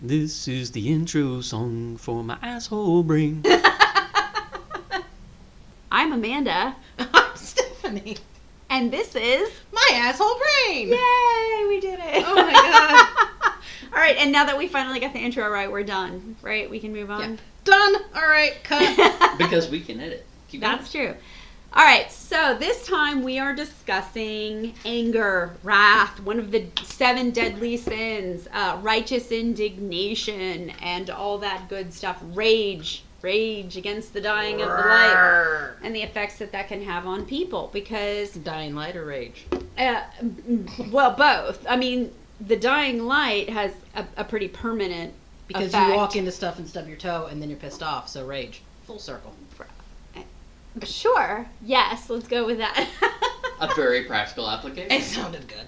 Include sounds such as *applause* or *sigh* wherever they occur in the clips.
This is the intro song for my asshole brain. *laughs* I'm Amanda, *laughs* I'm Stephanie. and this is. My asshole brain. Yay! We did it! Oh my god. *laughs* All right, and now that we finally got the intro right, we're done. Right? We can move on. Yeah. Done. All right. Cut. because we can edit. Keep going. That's true. All right, so this time we are discussing anger, wrath, one of the seven deadly sins, uh, righteous indignation, and all that good stuff. Rage, rage against the dying of the light, and the effects that that can have on people. Because, Dying light or rage? uh, well, both. I mean, the dying light has a, a pretty permanent Because effect. you walk into stuff and stub your toe, and then you're pissed off. So rage. Full circle. Sure. Yes, let's go with that. *laughs* A very practical application. It sounded good.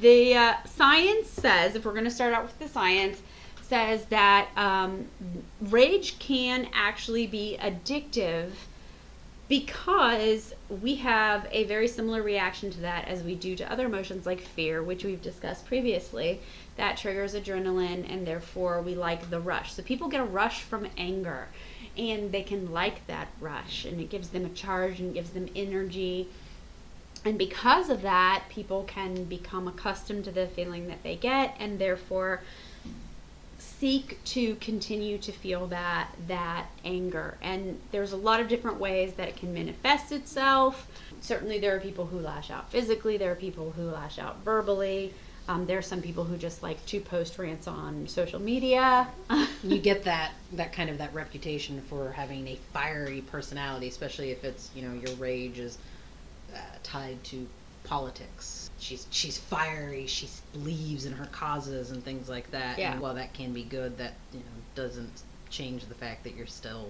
the uh, science says, if we're going to start out with the science, says that um, rage can actually be addictive because we have a very similar reaction to that as we do to other emotions like fear, which we've discussed previously. That triggers adrenaline, and therefore we like the rush. So people get a rush from anger, and they can like that rush, and it gives them a charge and gives them energy. And because of that, people can become accustomed to the feeling that they get and therefore seek to continue to feel that that anger. And there's a lot of different ways that it can manifest itself. Certainly there are people who lash out physically, there are people who lash out verbally. Um, there are some people who just like to post rants on social media. *laughs* You get that that kind of that reputation for having a fiery personality, especially if it's you know your rage is uh, tied to politics. She's she's fiery. She believes in her causes and things like that. Yeah. And while that can be good, that you know doesn't change the fact that you're still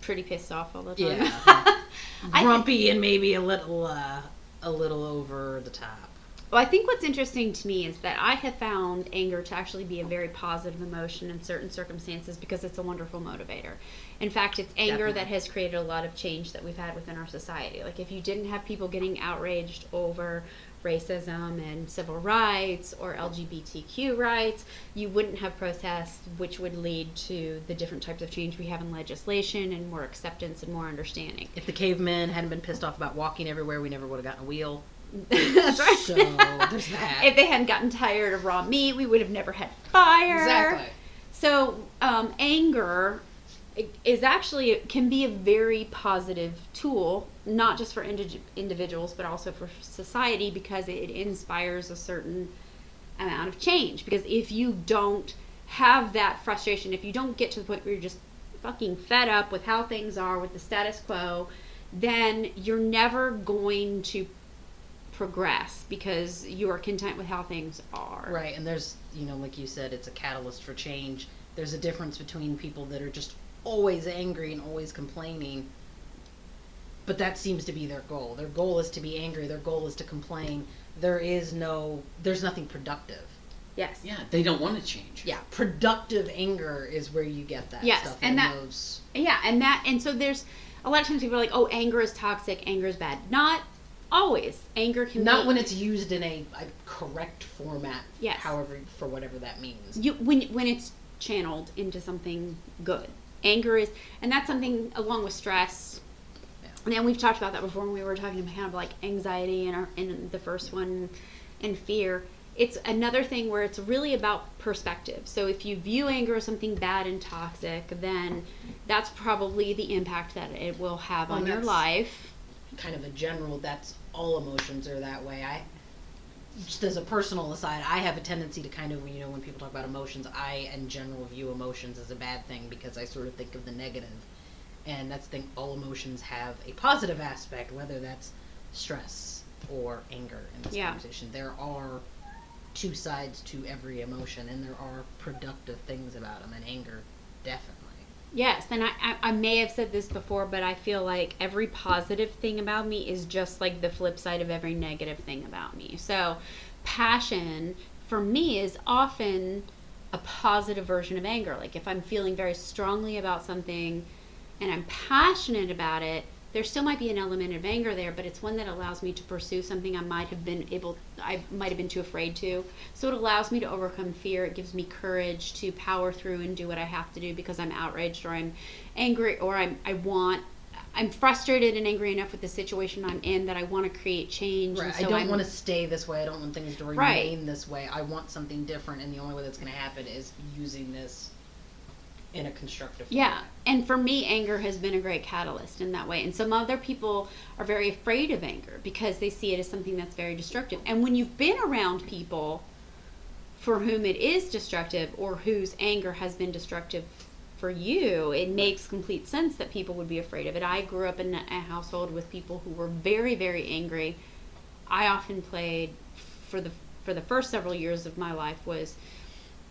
Pretty pissed off all the time. *laughs* yeah grumpy and maybe a little uh, a little over the top. Well, I think what's interesting to me is that I have found anger to actually be a very positive emotion in certain circumstances because it's a wonderful motivator. In fact, it's anger Definitely. that has created a lot of change that we've had within our society. Like, if you didn't have people getting outraged over racism and civil rights or LGBTQ rights, you wouldn't have protests, which would lead to the different types of change we have in legislation and more acceptance and more understanding. If the cavemen hadn't been pissed off about walking everywhere, we never would have gotten a wheel. That's right. So there's that. if they hadn't gotten tired of raw meat, we would have never had fire. Exactly. So um, anger is actually can be a very positive tool, not just for indi- individuals but also for society because it inspires a certain amount of change. Because if you don't have that frustration, if you don't get to the point where you're just fucking fed up with how things are with the status quo, then you're never going to progress because you are content with how things are. Right, and there's, you know, like you said, it's a catalyst for change. There's a difference between people that are just always angry and always complaining, but that seems to be their goal. Their goal is to be angry, their goal is to complain. There is no, there's nothing productive. Yes. Yeah, they don't want to change. Yeah, productive anger is where you get that Yes, stuff. and that- those, Yeah, and that and so there's a lot of times people are like, "Oh, anger is toxic. Anger is bad." Not always. Anger can not be, when it's used in a, a correct format. Yes. However, for whatever that means. you when when it's channeled into something good. Anger is, and that's something along with stress. Yeah. And then we've talked about that before when we were talking about kind of like anxiety and our in the first one, and fear. It's another thing where it's really about perspective. So if you view anger as something bad and toxic, then that's probably the impact that it will have Well, on your life. Kind of a general that's all emotions are that way. I just as a personal aside i have a tendency to kind of you know when people talk about emotions i in general view emotions as a bad thing because i sort of think of the negative. And that's the thing all emotions have a positive aspect whether that's stress or anger in this Yeah. conversation. There are two sides to every emotion and there are productive things about them and anger definitely Yes, and I, I, I may have said this before, but I feel like every positive thing about me is just like the flip side of every negative thing about me. So, passion for me is often a positive version of anger. Like if I'm feeling very strongly about something and I'm passionate about it, there still might be an element of anger there, but it's one that allows me to pursue something I might have been able, I might have been too afraid to. So it allows me to overcome fear. It gives me courage to power through and do what I have to do because I'm outraged or I'm angry or I'm, I want, I'm frustrated and angry enough with the situation I'm in that I want to create change. Right. And I don't I'm- want to stay this way. I don't want things to remain Right. this way. I want something different, and the only way that's going to happen is using this in a constructive. Way. Yeah, and for me, anger has been a great catalyst in that way. And some other people are very afraid of anger because they see it as something that's very destructive. And when you've been around people for whom it is destructive or whose anger has been destructive for you, it makes complete sense that people would be afraid of it. I grew up in a household with people who were very, very angry. I often played for the for the first several years of my life was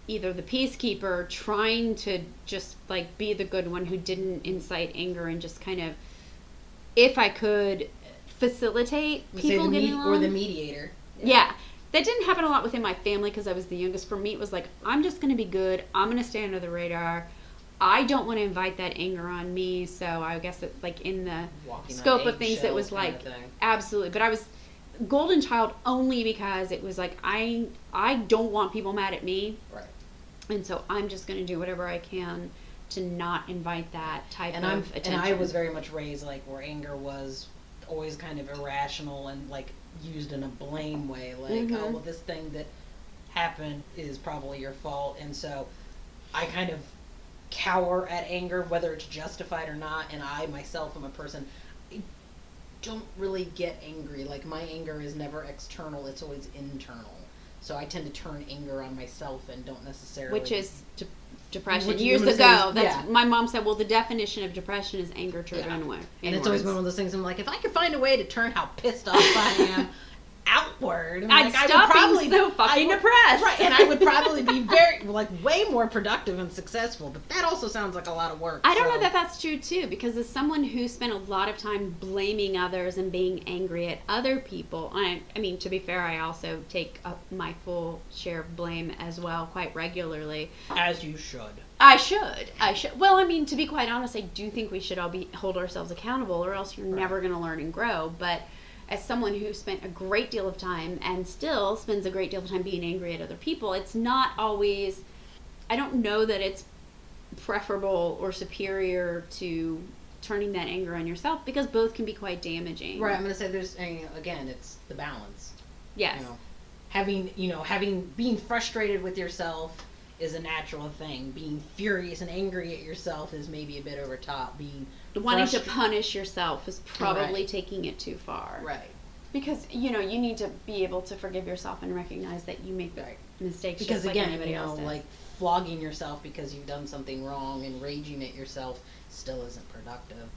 either the peacekeeper trying to just like be the good one who didn't incite anger and just kind of if I could facilitate people getting me- along. or the mediator. Yeah. That didn't happen a lot within my family because I was the youngest. For me, it was like, I'm just going to be good. I'm going to stay under the radar. I don't want to invite that anger on me. So I guess it, like in the Walking scope of things, it was like absolutely. But I was golden child only because it was like I I don't want people mad at me, right. And so I'm just going to do whatever I can to not invite that type and of I'm attention. and I was very much raised like where anger was always kind of irrational and like used in a blame way, like oh Mhm. well this thing that happened is probably your fault, and so I kind of cower at anger whether it's justified or not, and I myself am a person. I don't really get angry. Like my anger is never external; it's always internal. So I tend to turn anger on myself and don't necessarily. which is de- depression. Which Years ago, that's yeah. my mom said. Well, the definition of depression is anger turned Yeah. inward. And it's always been one of those things. I'm like, if I could find a way to turn how pissed off I am *laughs* outward, I'm I'd like, I stop would probably being so fucking would- depressed. right? And I would probably be *laughs* very like way more productive and successful. But that also sounds like a lot of work. I don't so- know that that's true too, because as someone who spent a lot of time blaming others and being angry at other people, I, I mean, to be fair, I also take up my full share of blame as well, quite regularly. as you should. I should. I should. Well, I mean, to be quite honest, I do think we should all be hold ourselves accountable, or else you're Right. never going to learn and grow. But as someone who spent a great deal of time and still spends a great deal of time being angry at other people, it's not always. I don't know that it's preferable or superior to turning that anger on yourself because both can be quite damaging. Right. I'm gonna say there's again, it's the balance. Yes. You know, having you know having being frustrated with yourself is a natural thing. Being furious and angry at yourself is maybe a bit over top. Being Wanting to punish yourself is probably Right. taking it too far. right. Because you know you need to be able to forgive yourself and recognize that you make Right. mistakes. because just like again, anybody you know, like flogging yourself because you've done something wrong and raging at yourself still isn't productive.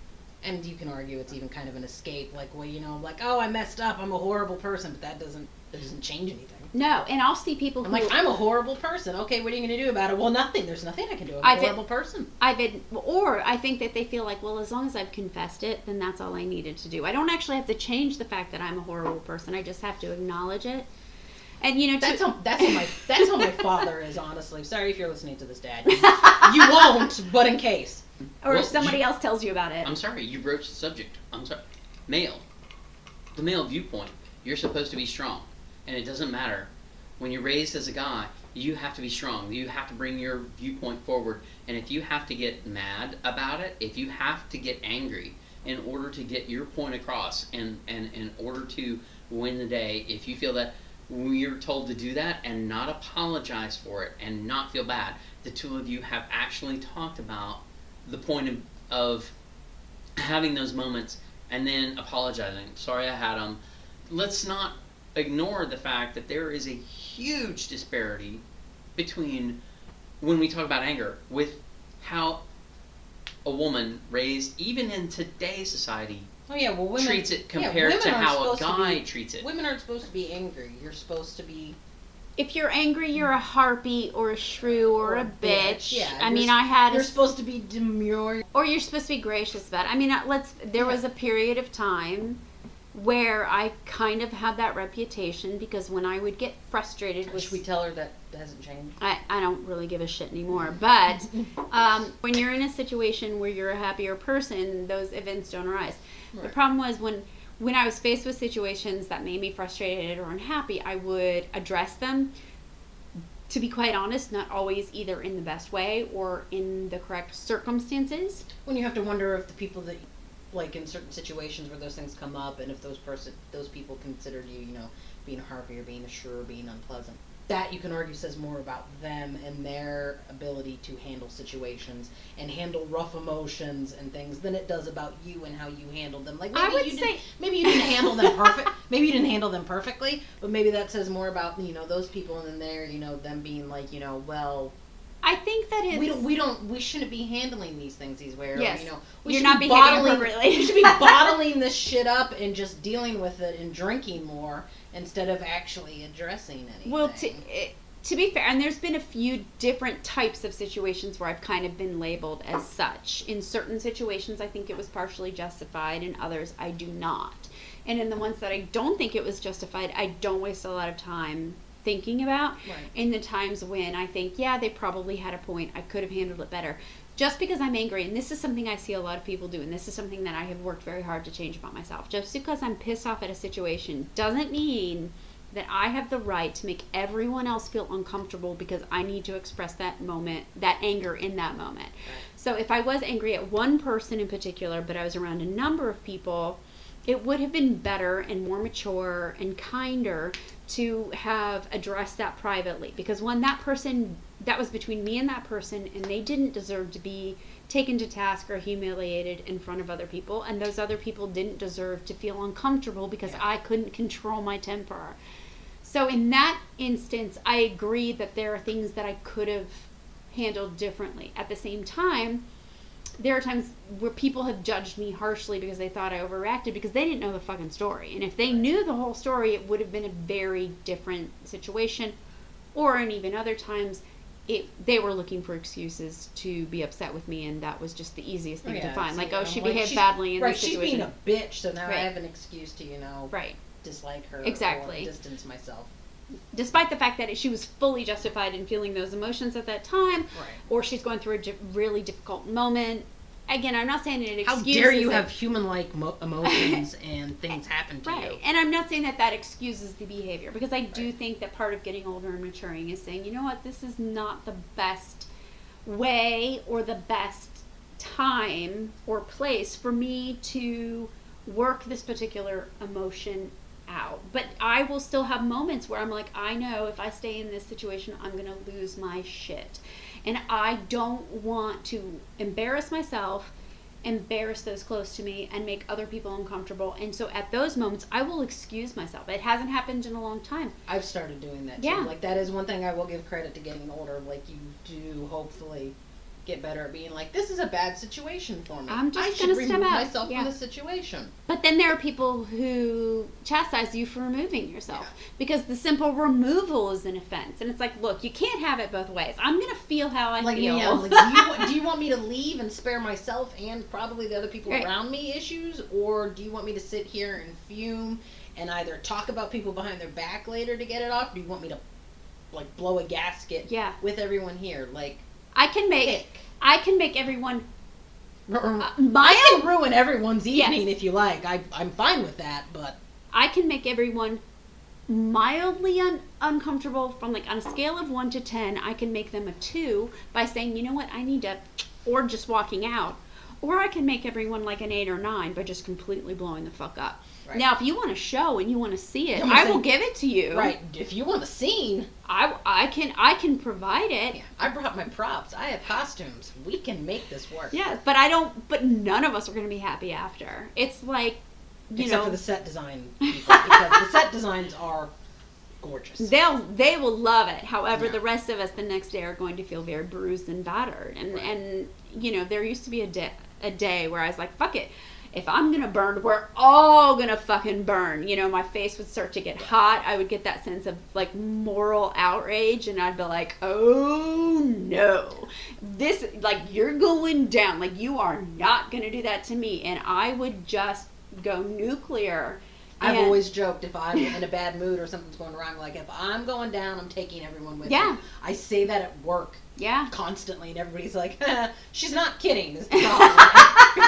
And you can argue it's even kind of an escape, like, well, you know, like, oh, I messed up, I'm a horrible person, but that doesn't that doesn't change anything. No, and I'll see people I'm who like, I'm a horrible person. Okay, what are you going to do about it? Well, nothing. There's nothing I can do. I'm a I've been- horrible person. I've been, or I think that they feel like, well, as long as I've confessed it, then that's all I needed to do. I don't actually have to change the fact that I'm a horrible person. I just have to acknowledge it. And you know, to- That's how that's how my that's how my father is. Honestly, sorry if you're listening to this, Dad. You, *laughs* you won't, but in case. or Well, if somebody you- else tells you about it. I'm sorry, you broached the subject. I'm sorry. Male. The male viewpoint. You're supposed to be strong. And it doesn't matter. When you're raised as a guy, you have to be strong. You have to bring your viewpoint forward. And if you have to get mad about it, if you have to get angry in order to get your point across and, and in order to win the day, if you feel that we're told to do that and not apologize for it and not feel bad, the two of you have actually talked about the point of, of having those moments and then apologizing. Sorry I had them. Let's not ignore the fact that there is a huge disparity between when we talk about anger with how a woman raised, even in today's society, Oh yeah, well, women treats it yeah, compared women to aren't how a supposed to guy be- treats it. Women aren't supposed to be angry. You're supposed to be. if you're angry, you're a harpy or a shrew or, Or a a bitch. bitch, yeah, I mean, i had You're a supposed to be demure. or you're supposed to be gracious about it. I mean, let's. There Yeah. was a period of time where I kind of had that reputation because when I would get frustrated with Should we tell her that hasn't changed? I, I don't really give a shit anymore. But *laughs* um, when you're in a situation where you're a happier person, those events don't arise. The problem was when when I was faced with situations that made me frustrated or unhappy, I would address them. To be quite honest, not always either in the best way or in the correct circumstances. When you have to wonder if the people that, like in certain situations where those things come up, and if those person, those people considered you, you know, being harpy or being a sure or being unpleasant. That you can argue says more about them and their ability to handle situations and handle rough emotions and things than it does about you and how you handled them. Like maybe I would you say- didn't, maybe you didn't handle them perfect. *laughs* Maybe you didn't handle them perfectly, but maybe that says more about you know those people and then their you know them being like you know well I think that it's we don't we don't we shouldn't be handling these things these ways. Yes. you know, we You're should not be behaving bottling, appropriately. We should be *laughs* bottling this shit up and just dealing with it and drinking more instead of actually addressing anything. Well, to, it, to be fair, and there's been a few different types of situations where I've kind of been labeled as such. In certain situations, I think it was partially justified, in others, I do not. And in the ones that I don't think it was justified, I don't waste a lot of time thinking about. Right. In the times when I think, yeah, they probably had a point, I could have handled it better. Just because I'm angry, and this is something I see a lot of people do, and this is something that I have worked very hard to change about myself. Just because I'm pissed off at a situation doesn't mean that I have the right to make everyone else feel uncomfortable because I need to express that moment, that anger in that moment. So if I was angry at one person in particular, but I was around a number of people, it would have been better and more mature and kinder to have addressed that privately because when that person that was between me and that person and they didn't deserve to be taken to task or humiliated in front of other people and those other people didn't deserve to feel uncomfortable because Yeah. I couldn't control my temper. So in that instance, I agree that there are things that I could have handled differently. At the same time, there are times where people have judged me harshly because they thought I overreacted because they didn't know the fucking story. And if they knew the whole story, it would have been a very different situation. Or in even other times, it they were looking for excuses to be upset with me, and that was just the easiest thing Oh, to find. Like, oh, she like, behaved badly in right, this she's situation. being a bitch, so now Right. I have an excuse to you know right. dislike her Exactly. or distance myself. Despite the fact that she was fully justified in feeling those emotions at that time, Right. or she's going through a really difficult moment. Again, I'm not saying it How dare you it. have human-like mo- emotions *laughs* and things happen to Right. you? And I'm not saying that that excuses the behavior because I do think that part of getting older and maturing is saying, you know what, this is not the best way or the best time or place for me to work this particular emotion out. But I will still have moments where I'm like, I know if I stay in this situation, I'm going to lose my shit. And I don't want to embarrass myself, embarrass those close to me, and make other people uncomfortable. And so at those moments, I will excuse myself. It hasn't happened in a long time. I've started doing that Yeah. Like that is one thing I will give credit to getting older. Like you do hopefully get better at being like, this is a bad situation for me. I'm just I should gonna step remove out." myself Yeah. from the situation. But then there are people who chastise you for removing yourself Yeah. because the simple removal is an offense. And it's like, look, you can't have it both ways. I'm going to feel how I Like, feel. yeah, like, do, you, wa- do you *laughs* want me to leave and spare myself and probably the other people Right. around me issues, or do you want me to sit here and fume and either talk about people behind their back later to get it off? Do you want me to like blow a gasket yeah. with everyone here? Like, I can make pick. I can make everyone uh, I mild can ruin everyone's Yes. evening if you like. I, I'm fine with that, but I can make everyone mildly un- uncomfortable from like on a scale of 1 to 10 I can make them a 2 by saying you know what I need to or just walking out or I can make everyone like an 8 or 9 by just completely blowing the fuck up. Right. Now if you want to show and you want to see it I saying- will give it to you. right. If you want a scene, I, I can I can provide it. yeah, I brought my props. I have costumes. We can make this work. Yeah, but I don't but none of us are going to be happy after. It's like you Except know for the set design people, because the set designs are gorgeous. they'll they will love it. However, Yeah. the rest of us the next day are going to feel very bruised and battered. And Right. and you know there used to be a day a day where I was like, fuck it. If I'm gonna burn, we're all gonna fucking burn. You know, my face would start to get hot. I would get that sense of like moral outrage, and I'd be like, "Oh no, this like you're going down. Like you are not gonna do that to me." And I would just go nuclear I've And- always joked if I'm in a bad mood or something's going wrong, like if I'm going down, I'm taking everyone with Yeah. me. I say that at work Yeah. constantly, and everybody's like, *laughs* "She's not kidding." Is the problem *laughs*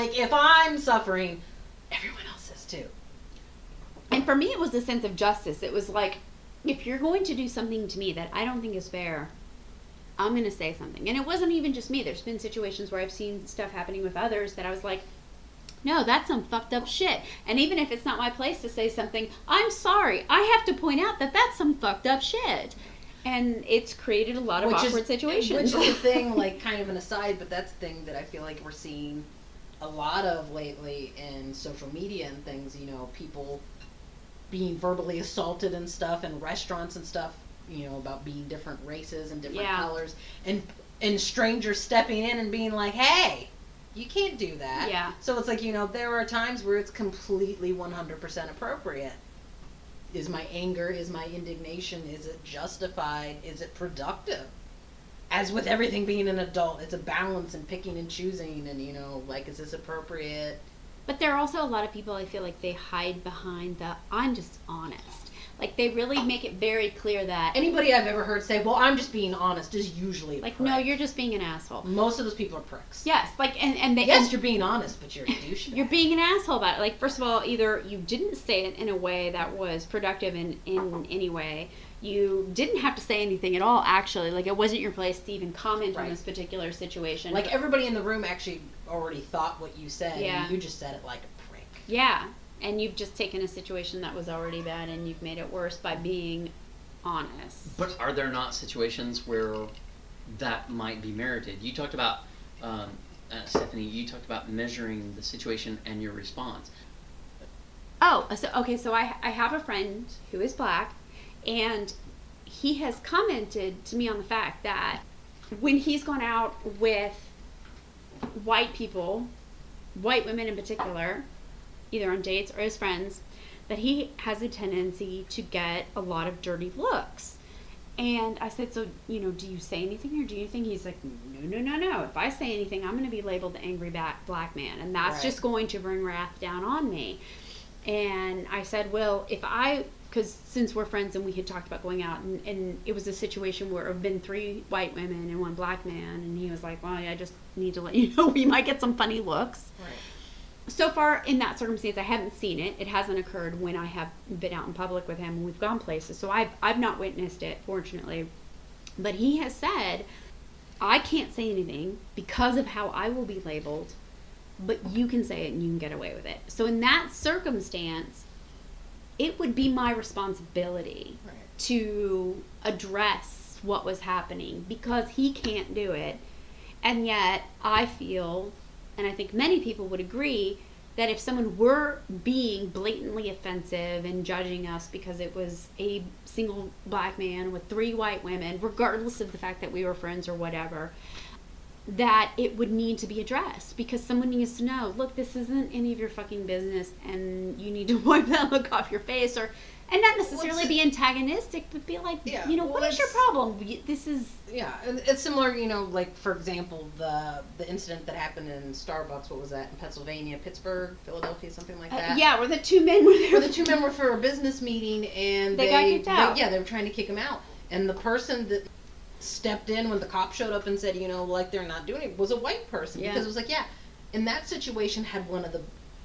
like, if I'm suffering, everyone else is too. And for me, it was a sense of justice. It was like, if you're going to do something to me that I don't think is fair, I'm going to say something. And it wasn't even just me. There's been situations where I've seen stuff happening with others that I was like, no, that's some fucked up shit. And even if it's not my place to say something, I'm sorry. I have to point out that that's some fucked up shit. And it's created a lot of awkward situations. Which is the *laughs* thing, like kind of an aside, but that's the thing that I feel like we're seeing a lot of lately in social media and things. You know, people being verbally assaulted and stuff, in restaurants and stuff. You know, about being different races and different Yeah. colors, and and strangers stepping in and being like, "Hey, you can't do that." Yeah. So it's like you know, there are times where it's completely one hundred percent appropriate. Is my anger, is my indignation, is it justified? Is it productive? As with everything being an adult, it's a balance and picking and choosing and you know, like is this appropriate? But there are also a lot of people I feel like they hide behind the I'm just honest. Like they really make it very clear that Anybody I've ever heard say, Well, I'm just being honest is usually like prick. no, you're just being an asshole. most of those people are pricks. Yes, like and and they Yes, and you're being honest, but you're a douchebag. you're being an asshole about it. Like first of all, either you didn't say it in a way that was productive in in any way. You didn't have to say anything at all actually. Like it wasn't your place to even comment on this particular situation. like everybody in the room actually already thought what you said, Yeah. and you just said it like a prick. Yeah, and you've just taken a situation that was already bad and you've made it worse by being honest. But are there not situations where that might be merited? You talked about, um, uh, Stephanie, you talked about measuring the situation and your response. Oh, so okay, so I I have a friend who is black, and he has commented to me on the fact that when he's gone out with white people, white women in particular, either on dates or as friends, that he has a tendency to get a lot of dirty looks. And I said, so you know, do you say anything or do you think he's like, no, no, no, no. If I say anything, I'm going to be labeled the angry black man, and that's Right. just going to bring wrath down on me. And I said, well, if I, because since we're friends and we had talked about going out, and, and it was a situation where had been three white women and one black man, and he was like, well, I just need to let you *laughs* know we might get some funny looks. Right. So far, in that circumstance, I haven't seen it. It hasn't occurred when I have been out in public with him and we've gone places. So I've, I've not witnessed it, fortunately. But he has said, I can't say anything because of how I will be labeled, but you can say it and you can get away with it. So in that circumstance, it would be my responsibility Right. to address what was happening because he can't do it. And yet, I feel, and I think many people would agree, that if someone were being blatantly offensive and judging us because it was a single black man with three white women, regardless of the fact that we were friends or whatever, that it would need to be addressed because someone needs to know look this isn't any of your fucking business and you need to *laughs* wipe that look off your face or and not necessarily What's be antagonistic but be like Yeah, you know well, what is your problem this is Yeah, it's similar, you know, like for example, the the incident that happened in Starbucks. What was that in Pennsylvania, Pittsburgh, Philadelphia, something like uh, that? yeah where the two men were there Where the two men were for a business meeting and They they, got kicked they- out. yeah, they were trying to kick him out, and the person that stepped in when the cop showed up and said, you know, like they're not doing it, was a white person Yeah. because it was like, yeah, in that situation, had one of the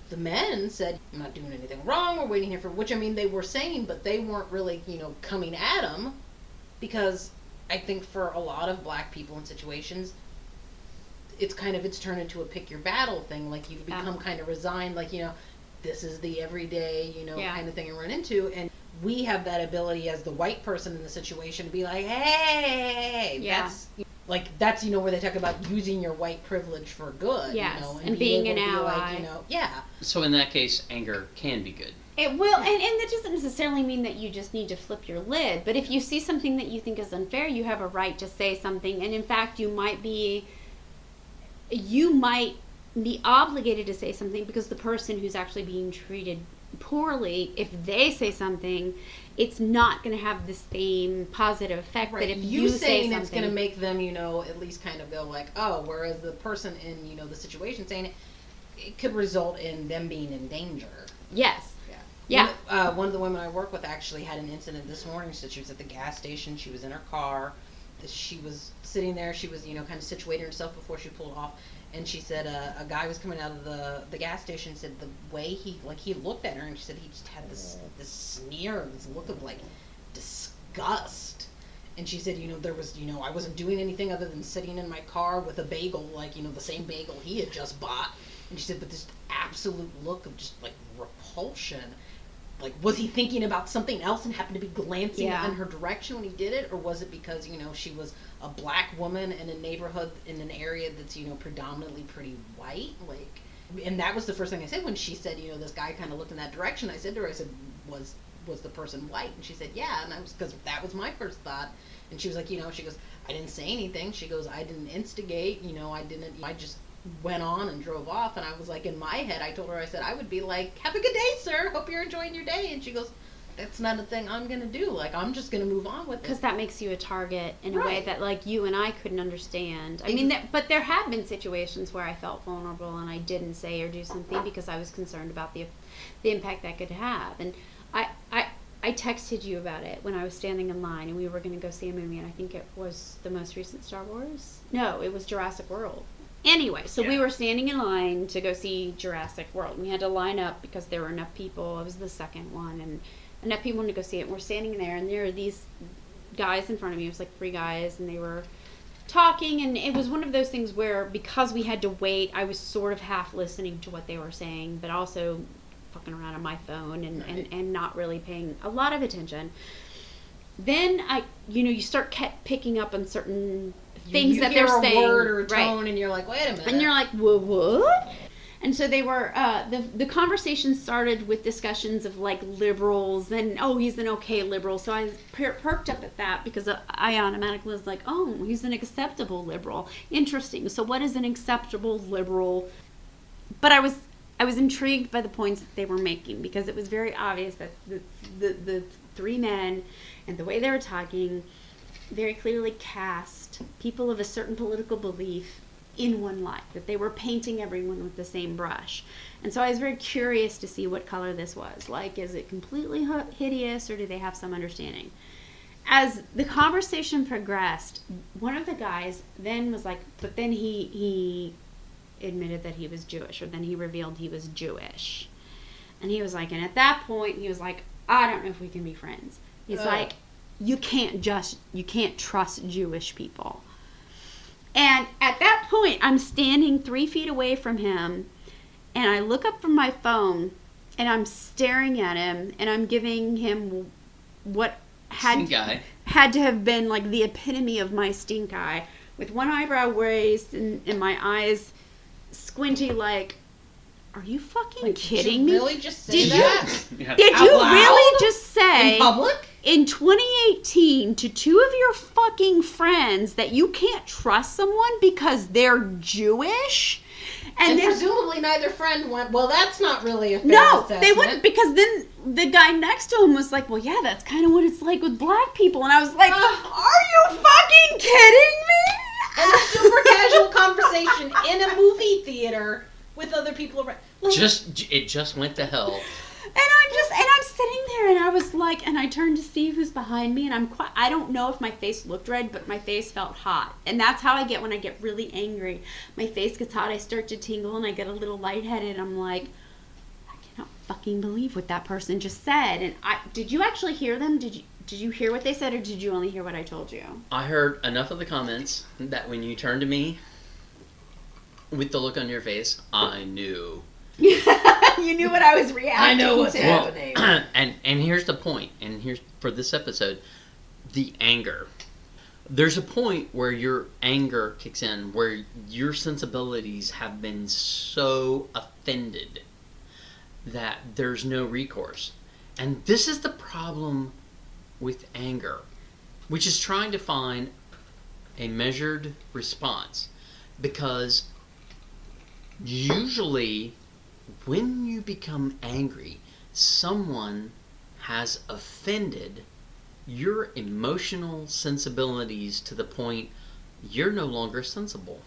the men said, I'm not doing anything wrong. We're waiting here for which I mean they were saying, but they weren't really, you know, coming at him because I think for a lot of black people in situations, it's kind of it's turned into a pick your battle thing. Like you Yeah. become kind of resigned, like you know, this is the everyday, you know, Yeah. kind of thing I run into, and we have that ability as the white person in the situation to be like, hey, Yeah. that's like that's you know where they talk about using your white privilege for good, Yes, you know, and being an to be ally. like, you know, yeah, So in that case, anger can be good. It will, and, and that doesn't necessarily mean that you just need to flip your lid. But if you see something that you think is unfair, you have a right to say something. And in fact, you might be, you might be obligated to say something because the person who's actually being treated poorly, if they say something, it's not going to have the same positive effect right. that if you, you, say saying something. it's going to make them, you know, at least kind of go like, oh, whereas the person in you know the situation saying it, it could result in them being in danger. Yes. Yeah. Yeah. One, uh, one of the women I work with actually had an incident this morning. Said she was at the gas station. She was in her car. She was sitting there. She was, you know, kind of situating herself before she pulled off. And she said uh, a guy was coming out of the the gas station. Said the way he like he looked at her, and she said he just had this this sneer, this look of like disgust. And she said, you know, there was, you know, I wasn't doing anything other than sitting in my car with a bagel, like, you know, the same bagel he had just bought. And she said, but this absolute look of just like repulsion. Like, was he thinking about something else and happened to be glancing Yeah. in her direction when he did it? Or was it because, you know, she was a black woman in a neighborhood in an area that's, you know, predominantly pretty white? Like, and that was the first thing I said when she said, you know, this guy kind of looked in that direction. I said to her, I said, was was the person white? And she said, yeah. And I was because that was my first thought. And she was like, you know, she goes, I didn't say anything. She goes, I didn't instigate. You know, I didn't. I just went on and drove off. And I was like, in my head, I told her, I said, I would be like, have a good day, sir. Hope you're enjoying your day. And she goes, that's not a thing I'm gonna do. Like, I'm just gonna move on with it. because that makes you a target in a way that like you and I couldn't understand. I mean, that, but there have been situations where I felt vulnerable and I didn't say or do something because I was concerned about the the impact that could have. And I I I texted you about it when I was standing in line and we were going to go see a movie and I think it was the most recent Star Wars. No, it was Jurassic World. Anyway, so we were standing in line to go see Jurassic World. We had to line up because there were enough people. It was the second one and enough people to go see it. We're standing there, and there are these guys in front of me. It was like three guys, and they were talking. And it was one of those things where because we had to wait, I was sort of half listening to what they were saying, but also fucking around on my phone and, and, and not really paying a lot of attention. Then I, you know, you start kept picking up on certain You- things you that hear they're a saying, word or a right? tone, and you're like, wait a minute. And you're like, what? what? And so they were. Uh, the the conversation started with discussions of like liberals and oh, he's an okay liberal. So I per- perked up at that because I automatically was like, oh, he's an acceptable liberal. Interesting. So what is an acceptable liberal? But I was I was intrigued by the points that they were making because it was very obvious that the the, the three men and the way they were talking very clearly cast people of a certain political belief in one light, that they were painting everyone with the same brush. And so I was very curious to see what color this was. Like, is it completely hideous or do they have some understanding? As the conversation progressed, one of the guys then was like, but then he, he admitted that he was Jewish, or then he revealed he was Jewish. And he was like, and at that point, he was like, I don't know if we can be friends. He's Ugh. like, you can't just, you can't trust Jewish people. And at that point, I'm standing three feet away from him, and I look up from my phone, and I'm staring at him, and I'm giving him what had Stink had to have been like the epitome of my stink eye, with one eyebrow raised and, and my eyes squinty, like, are you fucking Like, kidding did you me? Really, just say Did you- that *laughs* Yeah. Did Out you loud? really just say in public? In 2018 to two of your fucking friends that you can't trust someone because they're Jewish? And, And, presumably neither friend went. Well, that's not really a fair no, assessment. they wouldn't because then the guy next to him was like, "Well, yeah, that's kind of what it's like with black people," and I was like, Ugh. "Are you fucking kidding me?" And a super casual conversation in a movie theater with other people around. Like, Just it just went to hell. And I'm just, and I'm sitting there, and I was like, and I turned to Steve, who's behind me, and I'm quite, I don't know if my face looked red, but my face felt hot. And that's how I get when I get really angry. My face gets hot, I start to tingle, and I get a little lightheaded. I'm like, I cannot fucking believe what that person just said. And I, did you actually hear them? Did you, did you hear what they said, or did you only hear what I told you? I heard enough of the comments that when you turned to me with the look on your face, I knew. *laughs* you knew what I was reacting I know what's to. happening. *clears throat* and and here's the point, and here's for this episode, the anger. There's a point where your anger kicks in, where your sensibilities have been so offended that there's no recourse. And this is the problem with anger, which is trying to find a measured response. Because usually, when you become angry, someone has offended your emotional sensibilities to the point you're no longer sensible.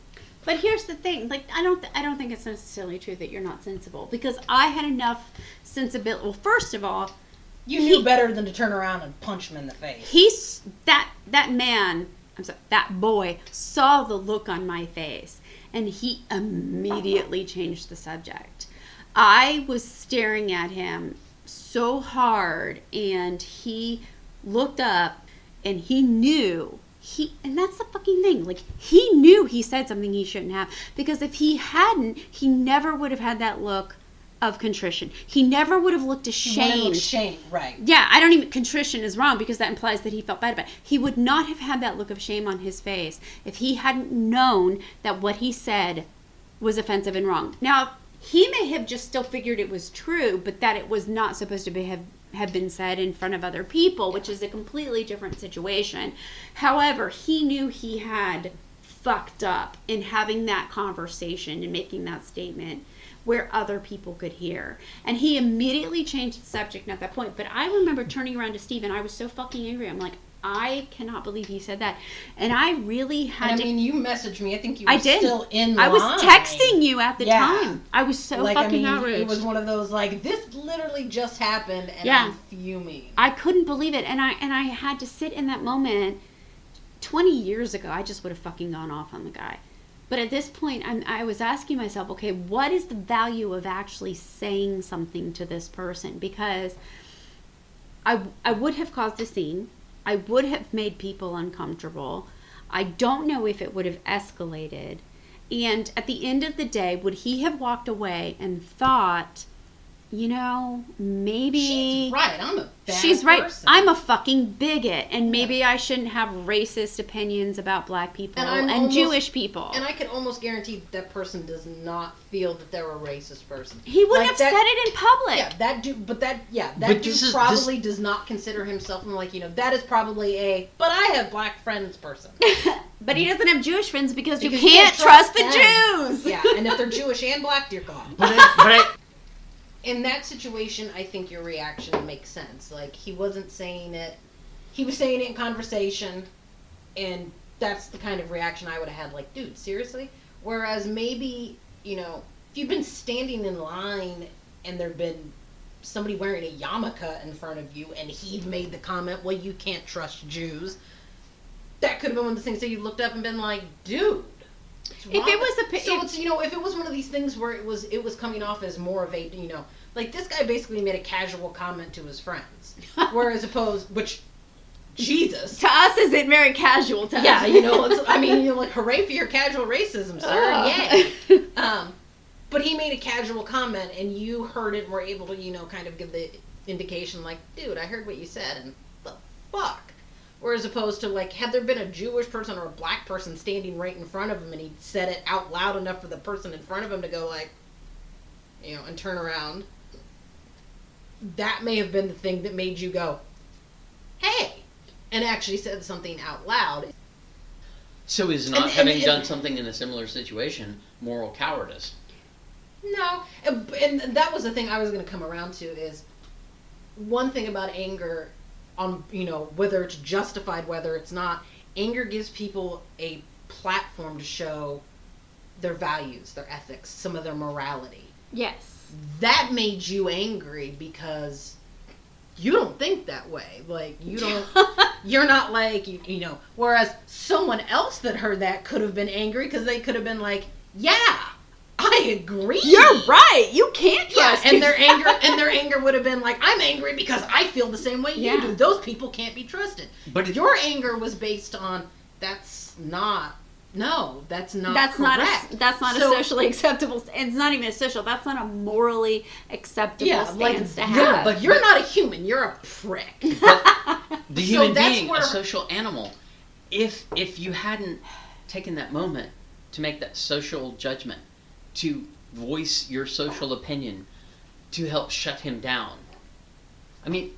But here's the thing: like, I don't, I don't think it's necessarily true that you're not sensible because I had enough sensibility. Well, first of all, You knew better than to turn around and punch him in the face. he's that that man. I'm sorry, that boy saw the look on my face, and he immediately changed the subject. I was staring at him so hard, and he looked up, and he knew he and that's the fucking thing like he knew he said something he shouldn't have because if he hadn't he never would have had that look of contrition he never would have looked ashamed shame, right? yeah, I don't even contrition is wrong because that implies that he felt bad about it. He would not have had that look of shame on his face if he hadn't known that what he said was offensive and wrong. Now, he may have just still figured it was true, but that it was not supposed to be have, have been said in front of other people, which is a completely different situation. However, he knew he had fucked up in having that conversation and making that statement where other people could hear. And he immediately changed the subject at that point. But I remember turning around to Steve and I was so fucking angry. I'm like, I cannot believe he said that. And I really had And I to. mean, you messaged me. I think you were I did. still in my I was texting you at the Yeah. time. I was so like, I fucking mean, outraged. It was one of those like this literally just happened, and Yeah. I'm fuming. I couldn't believe it, and I and I had to sit in that moment. Twenty years ago, I just would have fucking gone off on the guy. But at this point, I'm, I was asking myself, okay, what is the value of actually saying something to this person? Because I I would have caused a scene. I would have made people uncomfortable. I don't know if it would have escalated. And at the end of the day, would he have walked away and thought, you know, maybe She's right. I'm a bad She's right. person. I'm a fucking bigot, and maybe I shouldn't have racist opinions about black people And and, almost- Jewish people. and I can almost guarantee that person does not feel that they're a racist person. he wouldn't Like have that- said it in public. Yeah, that dude. But that, yeah, that But dude is- probably does not consider himself I'm like you know that is probably a. But I have black friends person. *laughs* but he doesn't have Jewish friends because, Because you you can't, can't trust, trust the them. Jews. Yeah, and if they're *laughs* Jewish and black, dear God. But I, but I, in that situation, I think your reaction makes sense. Like he wasn't saying it, he was saying it in conversation, and that's the kind of reaction I would have had. Like, dude, seriously. Whereas maybe you know, if you've been standing in line and there'd been somebody wearing a yarmulke in front of you, and he'd made the comment, "Well, you can't trust Jews." That could have been one of the things that you looked up and been like, dude. If it was a pi- so if- it's you know if it was one of these things where it was it was coming off as more of a you know like this guy basically made a casual comment to his friends, *laughs* whereas opposed which Jesus. to us, is it very casual? To Yeah, us? you know, it's, I mean, *laughs* you're like, hooray for your casual racism, sir! Ugh. Yay! *laughs* Um, but he made a casual comment, and you heard it and were able to, you know, kind of give the indication, like, dude, I heard what you said, and the fuck. Whereas opposed to like, had there been a Jewish person or a black person standing right in front of him, and he said it out loud enough for the person in front of him to go like, you know, and turn around, that may have been the thing that made you go, hey, and actually said something out loud. so is not And- and- having and- done something in a similar situation moral cowardice? No, and and that was the thing I was going to come around to is one thing about anger on you know whether it's justified whether it's not anger gives people a platform to show their values, their ethics, some of their morality. yes. That made you angry because you don't think that way. Like you don't *laughs* you're not like you, you know whereas someone else that heard that could have been angry because they could have been like yeah i agree You're right. You can't yeah trust. and their anger *laughs* and their anger would have been like i'm angry because i feel the same way Yeah. you do those people can't be trusted But it, your anger was based on that's not no that's not that's not a, that's not So- a socially *laughs* acceptable. It's not even a social. That's not a morally acceptable yeah like stance to you're, have. but you're not a human you're a prick *laughs* the human that's being, where- a social animal. If if you hadn't taken that moment to make that social judgment, to voice your social opinion, to help shut him down, I mean,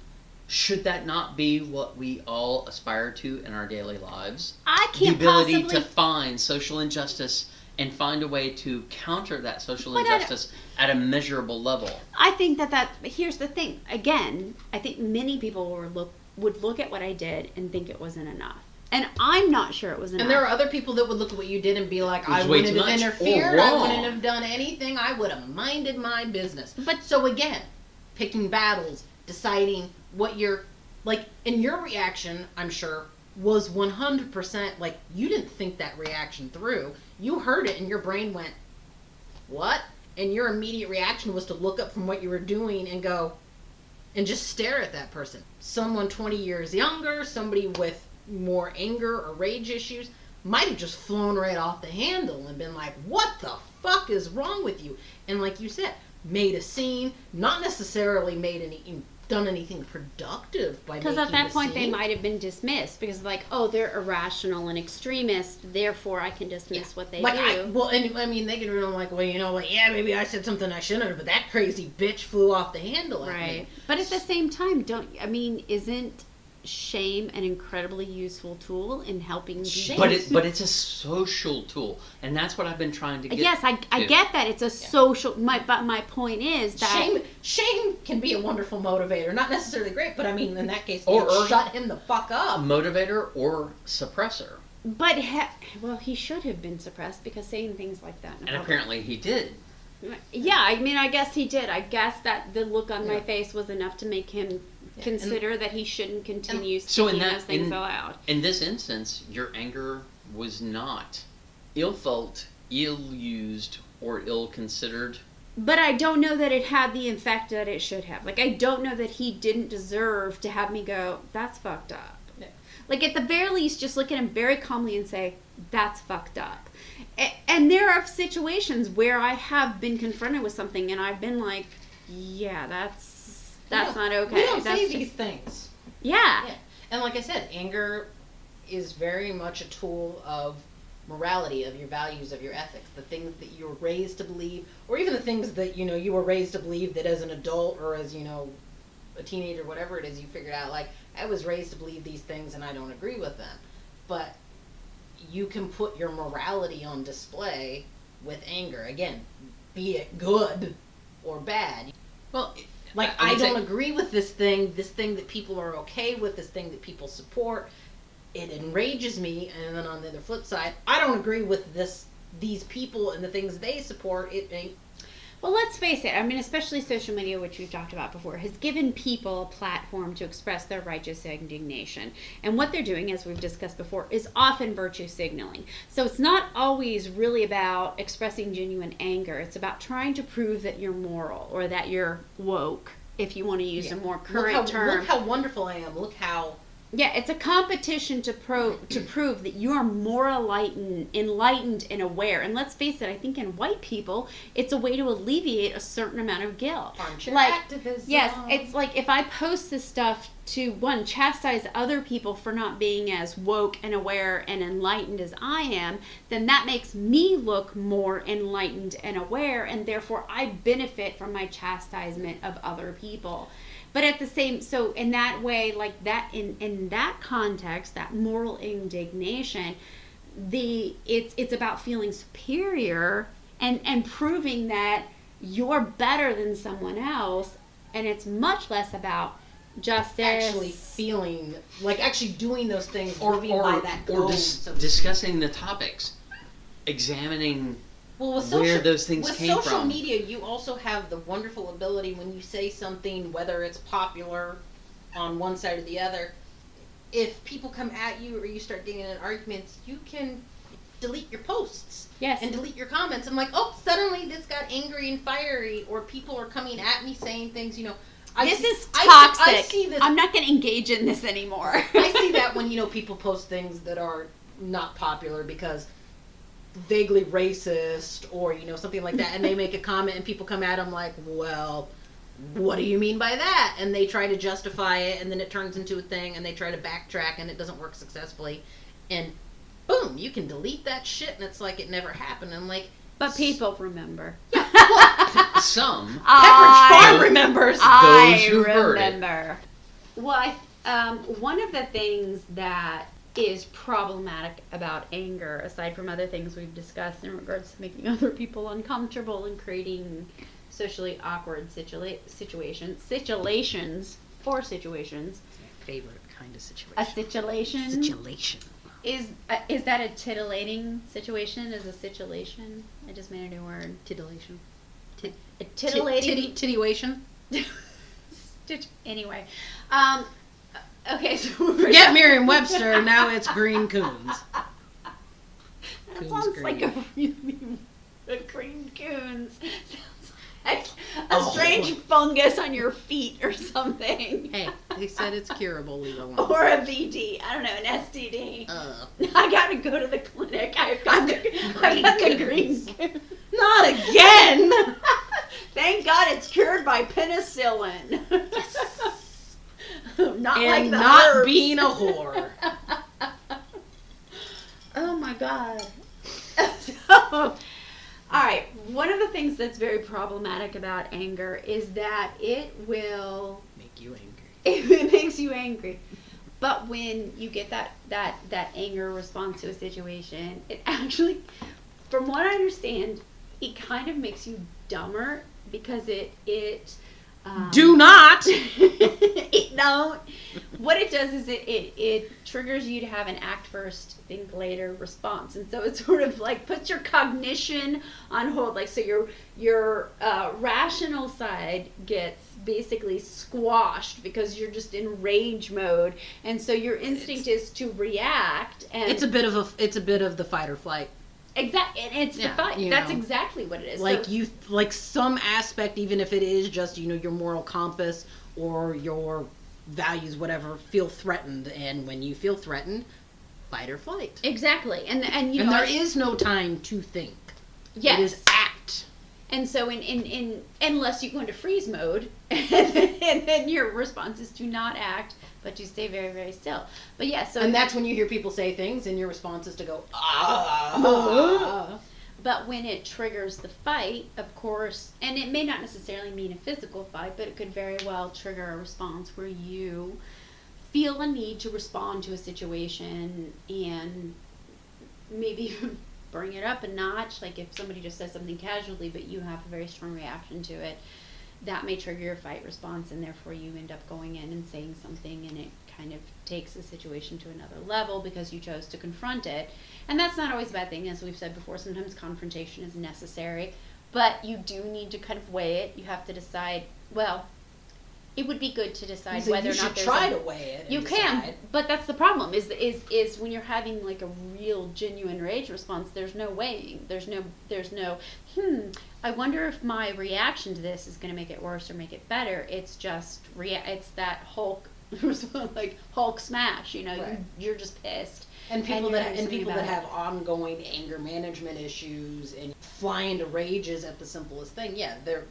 should that not be what we all aspire to in our daily lives? I can't The ability possibly. to find social injustice and find a way to counter that social But injustice at a measurable level. I think that that here's the thing. Again, I think many people were look would look at what I did and think it wasn't enough. And I'm not sure it was enough. And there are other people that would look at what you did and be like, I wouldn't have interfered. I wouldn't have done anything. I would have minded my business. But- so again, picking battles, deciding what you're like, and your reaction, I'm sure, was 100% like you didn't think that reaction through. You heard it, and your brain went, "What?" And your immediate reaction was to look up from what you were doing and go, and just stare at that person. Someone 20 years younger, somebody with more anger or rage issues, might have just flown right off the handle and been like, what the fuck is wrong with you? And like you said, made a scene, not necessarily made any, done anything productive by Because at that point they might have been dismissed because like, oh, they're irrational and extremist, therefore I can dismiss Yeah. what they like do. I, well, and I mean, they could really like, well, you know, like, yeah, maybe I said something I shouldn't have, but that crazy bitch flew off the handle at me. right. But at the same time, don't I mean, isn't shame an incredibly useful tool in helping Shame. But it, but it's a social tool, and that's what I've been trying to get. yes, I, I to. get that it's a social. My but my point is that Shame, shame can be a wonderful motivator. Not necessarily great, but I mean, in that case, Or- or- shut him the fuck up. motivator or suppressor, But he, well, he should have been suppressed because saying things like that. and public- apparently he did. Yeah, I mean, I guess he did. I guess that the look on my face was enough to make him Yeah, consider that he shouldn't continue So in that- those things in- aloud. In this instance, your anger was not ill felt, ill used, or ill considered. But I don't know that it had the effect that it should have. Like, I don't know that he didn't deserve to have me go, that's fucked up. Yeah. Like, at the very least, just look at him very calmly and say, that's fucked up. And there are situations where I have been confronted with something and I've been like, yeah, that's that's not okay. We don't that's say just- these things. yeah. Yeah. And like I said, anger is very much a tool of morality, of your values, of your ethics, the things that you were raised to believe, or even the things that you know you were raised to believe that as an adult or as you know a teenager, whatever it is, you figured out like I was raised to believe these things and I don't agree with them, but you can put your morality on display with anger. Again, be it good or bad. Well, Like I I, don't agree with this thing, this thing that people are okay with, this thing that people support. It enrages me, and then on the other flip side, I don't agree with this these people and the things they support. It ain't Well, let's face it. I mean, especially social media, which we've talked about before, has given people a platform to express their righteous indignation. And what they're doing, as we've discussed before, is often virtue signaling. So it's not always really about expressing genuine anger. It's about trying to prove that you're moral or that you're woke, if you want to use a more current look how, term. Look how wonderful I am. Look how Yeah, it's a competition to pro to prove that you are more enlightened, enlightened and aware. And let's face it, I think in white people, it's a way to alleviate a certain amount of guilt. armchair Like, activism. Yes, it's like if I post this stuff to one chastise other people for not being as woke and aware and enlightened as I am, then that makes me look more enlightened and aware, and therefore I benefit from my chastisement of other people. But at the same, so in that way, like that, in in that context, that moral indignation, the it's it's about feeling superior and and proving that you're better than someone else. And it's much less about justice. Actually feeling like actually doing those things, or or, by that or dis- so discussing the topics, examining well, with where social, those things with came social from. media, you also have the wonderful ability when you say something, whether it's popular on one side or the other, if people come at you or you start getting in arguments, you can delete your posts yes and delete your comments. I'm like, oh, suddenly this got angry and fiery, or people are coming at me saying things, you know. I this see- is I see- toxic I see this i'm not going to engage in this anymore I see *laughs* that when you know people post things that are not popular because vaguely racist or you know something like that, and they make a comment and people come at them like, "Well, what do you mean by that?" And they try to justify it, and then it turns into a thing, and they try to backtrack, and it doesn't work successfully, and boom, you can delete that shit, and it's like it never happened. I'm like, but people remember *laughs* some. *laughs* I- Pepperidge Farm remembers. I who heard it. remember. Well, I, um, one of the things that is problematic about anger, aside from other things we've discussed in regards to making *laughs* other people uncomfortable and creating socially awkward situa- situations, situations or situations, favorite kind of situation. a situation, Situation. is uh, is that a titillating situation? Is a situation? I just made a new word. Titillation. A titillating. Titty, titillation. *laughs* Stitch- anyway, um, okay. So *laughs* we're Forget Merriam-Webster. now it's green coons. That Coons sounds like a green. really *laughs* a green coons. *laughs* Sounds like a Oh. strange fungus on your feet or something. Hey, they said it's curable. Leave alone. Or a VD. I don't know, an STD. Uh, I gotta go to the clinic. I've got the, I've got the green coons. not again. Thank God it's cured by penicillin. *laughs* not like and the not herbs. being a whore. *laughs* oh my God. so, *laughs* all right. One of the things that's very problematic about anger is that it will Make you angry. it makes you angry. But when you get that that that anger response to a situation, it actually, from what I understand, it kind of makes you dumber because it it. Um, Do not. *laughs* it don't. What it does is it, it it triggers you to have an act first, think later response, and so it *laughs* sort of like puts your cognition on hold. Like so, your your uh, rational side gets basically squashed because you're just in rage mode, and so your instinct is to react. And It's a bit of a. It's a bit of the fight or flight. Exact, and it's Yeah, the fight. That's know. exactly what it is. like So- you like some aspect even if it is just you know your moral compass or your values whatever feel threatened and when you feel threatened fight or flight exactly, and and you and know there is no time to think yes. it is act And so, in, in, in unless you go into freeze mode, *laughs* and then your response is to not act, but to stay very, very still. But yeah, so and that's when you hear people say things and your response is to go ah *laughs* But when it triggers the fight, of course, and it may not necessarily mean a physical fight, but it could very well trigger a response where you feel a need to respond to a situation and maybe *laughs* bring it up a notch. Like if somebody just says something casually, but you have a very strong reaction to it, that may trigger your fight response, and therefore you end up going in and saying something, and it kind of takes the situation to another level because you chose to confront it. And that's not always a bad thing, as we've said before. Sometimes confrontation is necessary, but you do need to kind of weigh it. You have to decide. Well, it would be good to decide So whether or not there's try a, to weigh it and you can, decide. but that's the problem. Is is is when you're having like a real genuine rage response. There's no weighing. There's no. There's no. Hmm. I wonder if my reaction to this is going to make it worse or make it better. It's just rea- It's that Hulk, *laughs* like Hulk smash. You know, Right. you, you're just pissed. and people you're that and people that about have ongoing anger management issues and fly into rages at the simplest thing yeah they're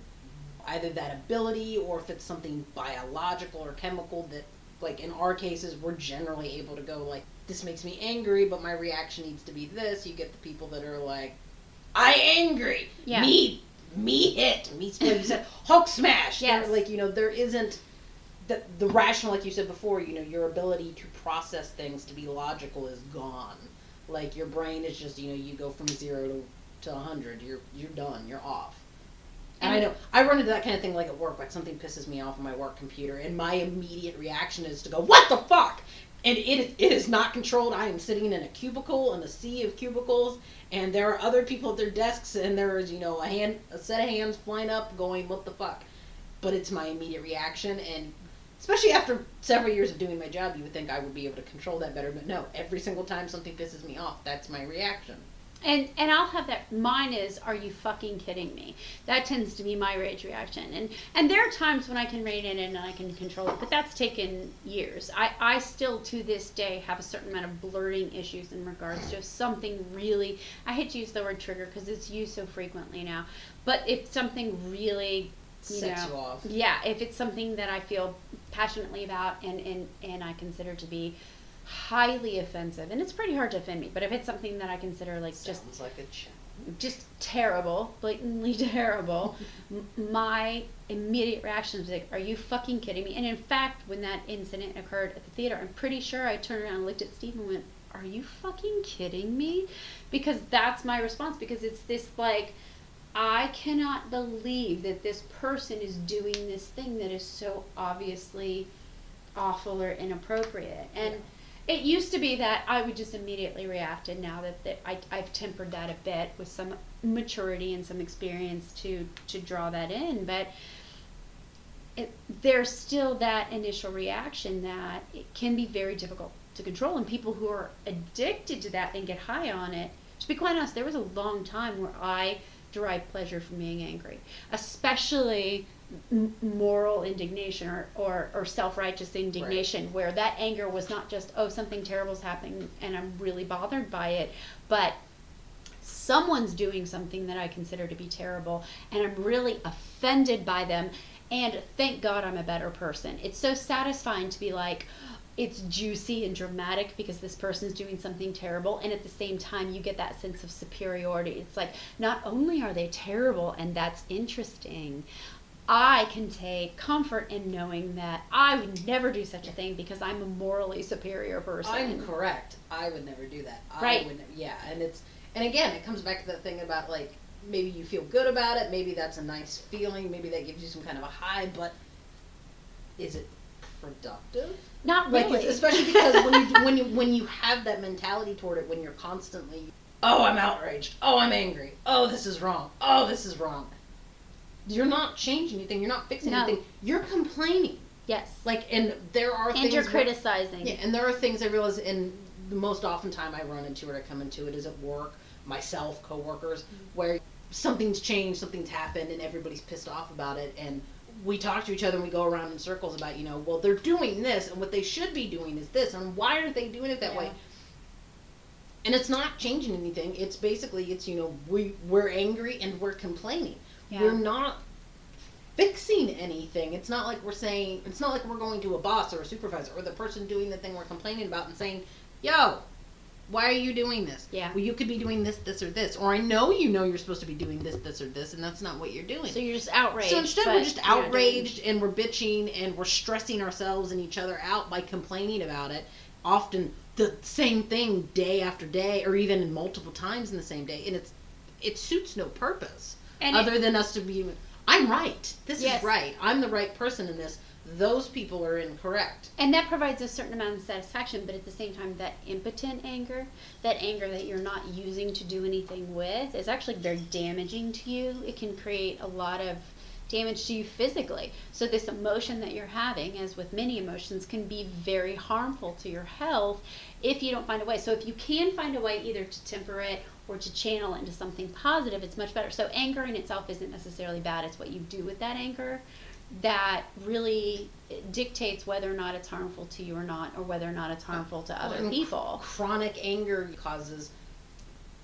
either that ability or if it's something biological or chemical that like in our cases we're generally able to go like this makes me angry but my reaction needs to be this. You get the people that are like i angry! Yeah. me me hit me like you said. *laughs* Hulk smash! They're Yes. like you know there isn't the, the rational like you said before you know your ability to process things to be logical is gone. Like your brain is just you know you go from zero to to 100 you're you're done. You're off and I know I run into that kind of thing like at work, like something pisses me off on my work computer, and my immediate reaction is to go, "What the fuck?" And it it is not controlled. I am sitting in a cubicle in a sea of cubicles, and there are other people at their desks, and there is you know a hand a set of hands flying up, going, "What the fuck?" But it's my immediate reaction, and especially after several years of doing my job, you would think I would be able to control that better. But no, every single time something pisses me off, that's my reaction. And and I'll have that. Mine is, are you fucking kidding me? That tends to be my rage reaction. And and there are times when I can rein it in and I can control it, but that's taken years. I I still to this day have a certain amount of blurting issues in regards to something really. I hate to use the word trigger because it's used so frequently now. But if something really you Sets know, you off. yeah, if it's something that I feel passionately about and, and, and I consider to be highly offensive, and it's pretty hard to offend me, but if it's something that I consider like just like just terrible, blatantly *laughs* terrible, m- my immediate reaction was like, "Are you fucking kidding me?" And in fact, when that incident occurred at the theater, I'm pretty sure I turned around and looked at Steve and went, "Are you fucking kidding me?" Because that's my response. Because it's this like, I cannot believe that this person is doing this thing that is so obviously awful or inappropriate, and It used to be that I would just immediately react, and now that, that I, I've tempered that a bit with some maturity and some experience to to draw that in. But it, there's still that initial reaction that it can be very difficult to control, and people who are addicted to that and get high on it. To be quite honest, there was a long time where I derived pleasure from being angry, especially moral indignation or, or, or self-righteous indignation where that anger was not just oh something terrible's happening and i'm really bothered by it but someone's doing something that i consider to be terrible and i'm really offended by them and thank god i'm a better person. It's so satisfying to be like it's juicy and dramatic because this person's doing something terrible and at the same time you get that sense of superiority. It's like not only are they terrible and that's interesting I can take comfort in knowing that I would never do such a thing because I'm a morally superior person. I'm correct. I would never do that. Right. I would never, yeah, and it's and again, it comes back to that thing about like maybe you feel good about it, maybe that's a nice feeling, maybe that gives you some kind of a high, but is it productive? Not really. it's- especially because when you *laughs* when you when you have that mentality toward it when you're constantly oh I'm outraged, oh I'm angry, oh this is wrong, oh this is wrong. You're not changing anything. You're not fixing No. anything. You're complaining. yes. Like, and there are and things. you're where- criticizing. yeah, and there are things I realize, and the most often time I run into it, I come into it is at work, myself, coworkers, mm-hmm. where something's changed, something's happened, and everybody's pissed off about it, and we talk to each other and we go around in circles about, you know, well, they're doing this, and what they should be doing is this, and why aren't they doing it that way? And it's not changing anything. It's basically, it's you know, we we're angry and we're complaining. Yeah. We're not fixing anything. It's not like we're saying. It's not like we're going to a boss or a supervisor or the person doing the thing we're complaining about and saying, "Yo, why are you doing this? Yeah. Well, you could be doing this, this, or this, or I know you know you're supposed to be doing this, this, or this, and that's not what you're doing." So you're just outraged. So instead, we're just you're not doing- outraged and we're bitching and we're stressing ourselves and each other out by complaining about it. Often the same thing day after day, or even multiple times in the same day, and it's it suits no purpose And other than us to be. I'm right. This Yes. is right. I'm the right person in this. Those people are incorrect. And that provides a certain amount of satisfaction, but at the same time, that impotent anger, that anger that you're not using to do anything with, is actually very damaging to you. It can create a lot of damage to you physically. So, this emotion that you're having, as with many emotions, can be very harmful to your health if you don't find a way. So, if you can find a way either to temper it or to channel into something positive, it's much better. So, anger in itself isn't necessarily bad, it's what you do with that anger that really dictates whether or not it's harmful to you or not, or whether or not it's harmful to other and people. Chronic anger causes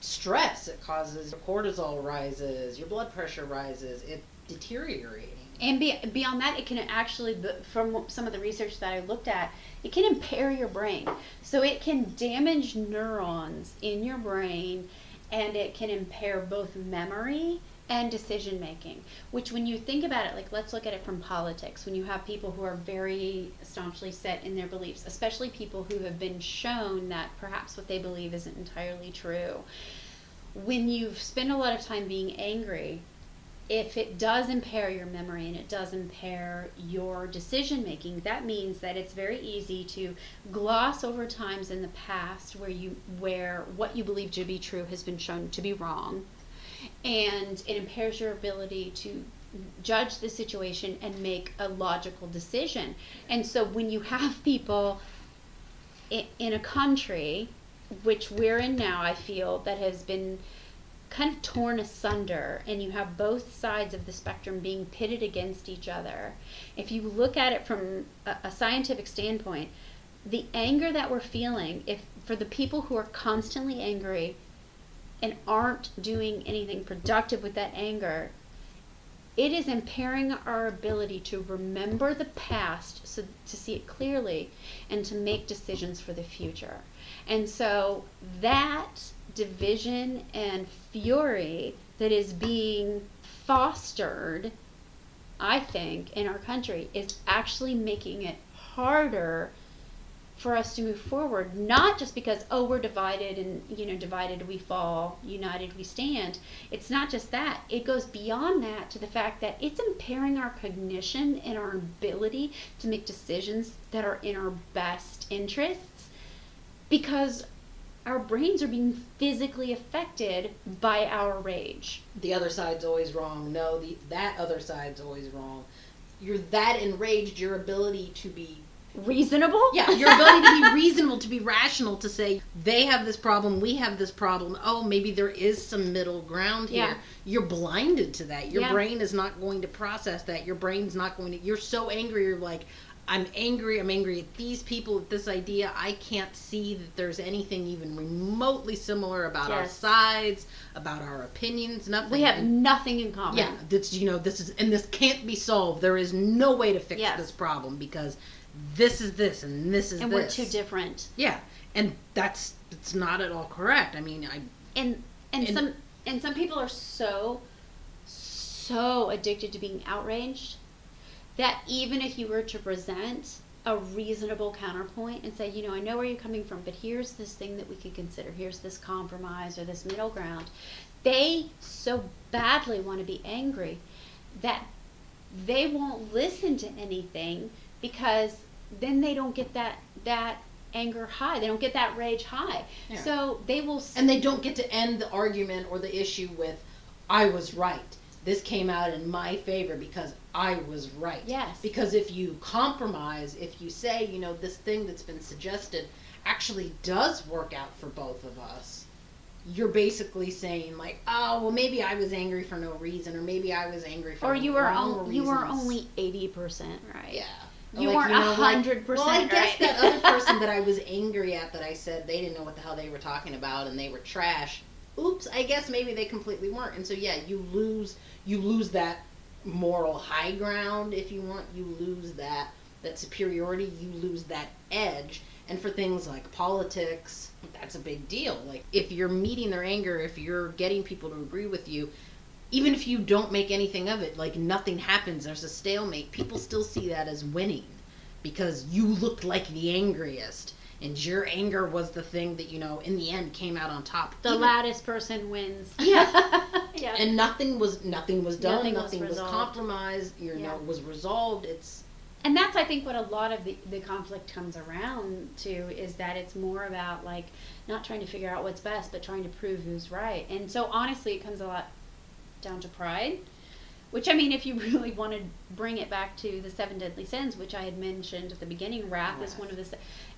stress. It causes your cortisol rises, your blood pressure rises. It deteriorating. And be, beyond that, it can actually, from some of the research that I looked at, it can impair your brain. So it can damage neurons in your brain, and it can impair both memory and decision making. Which, when you think about it, like let's look at it from politics. When you have people who are very staunchly set in their beliefs, especially people who have been shown that perhaps what they believe isn't entirely true. When you've spent a lot of time being angry, if it does impair your memory and it does impair your decision making, that means that it's very easy to gloss over times in the past where you where what you believe to be true has been shown to be wrong, and it impairs your ability to judge the situation and make a logical decision. And so when you have people in, in a country which we're in now, I feel that has been kind of torn asunder and you have both sides of the spectrum being pitted against each other. If you look at it from a, a scientific standpoint, the anger that we're feeling, if for the people who are constantly angry and aren't doing anything productive with that anger, it is impairing our ability to remember the past so to see it clearly and to make decisions for the future. And so that division and fury that is being fostered, I think, in our country is actually making it harder for us to move forward. Not just because oh we're divided and you know divided we fall united we stand. It's not just that. It goes beyond that to the fact that it's impairing our cognition and our ability to make decisions that are in our best interests because brains are being physically affected by our rage. the other side's always wrong. No, the that other side's always wrong. You're that enraged. Your ability to be Reasonable? yeah, your ability to be *laughs* reasonable, to be rational, to say they have this problem, we have this problem. Oh, maybe there is some middle ground here. Yeah. You're blinded to that. Your Yeah. brain is not going to process that. Your brain's not going to. You're so angry. You're like, I'm angry. I'm angry at these people, at this idea. I can't see that there's anything even remotely similar about our sides, about our opinions. Nothing. We have nothing in common. yeah, that's you know this is and this can't be solved. There is no way to fix Yes. this problem because this is this and this is And this. we're too different. Yeah, and that's it's not at all correct. I mean, I And and, And- some and some people are so so addicted to being outraged that even if you were to present a reasonable counterpoint and say, you know, I know where you're coming from, but here's this thing that we could consider. Here's this compromise or this middle ground. They so badly want to be angry that they won't listen to anything because then they don't get that that anger high. They don't get that rage high. Yeah. So they will and they don't get to end the argument or the issue with, I was right. This came out in my favor because I was right. Yes. Because if you compromise, if you say, you know, this thing that's been suggested actually does work out for both of us, you're basically saying like, oh, well, maybe I was angry for no reason, or maybe I was angry for or you were wrong on, you were only eighty percent right. Yeah. You Like, weren't know, like, 100% Well, I guess right. that other person *laughs* that I was angry at that I said they didn't know what the hell they were talking about and they were trash. Oops, I guess maybe they completely weren't. And so yeah, you lose you lose that moral high ground if you want. You lose that that superiority, you lose that edge. And for things like politics, that's a big deal. Like if you're meeting their anger, if you're getting people to agree with you, even if you don't make anything of it, like nothing happens, there's a stalemate, people still see that as winning because you looked like the angriest and your anger was the thing that, you know, in the end came out on top. The Even- loudest person wins. Yeah. *laughs* yeah. and nothing was nothing was done, Nothing nothing, was was, compromised, you Yeah. know, was resolved. It's and that's I think what a lot of the, the conflict comes around to is that it's more about like not trying to figure out what's best, but trying to prove who's right. And so honestly, it comes a lot down to pride. Which I mean, if you *laughs* really want to bring it back to the seven deadly sins, which I had mentioned at the beginning, wrath is one of the.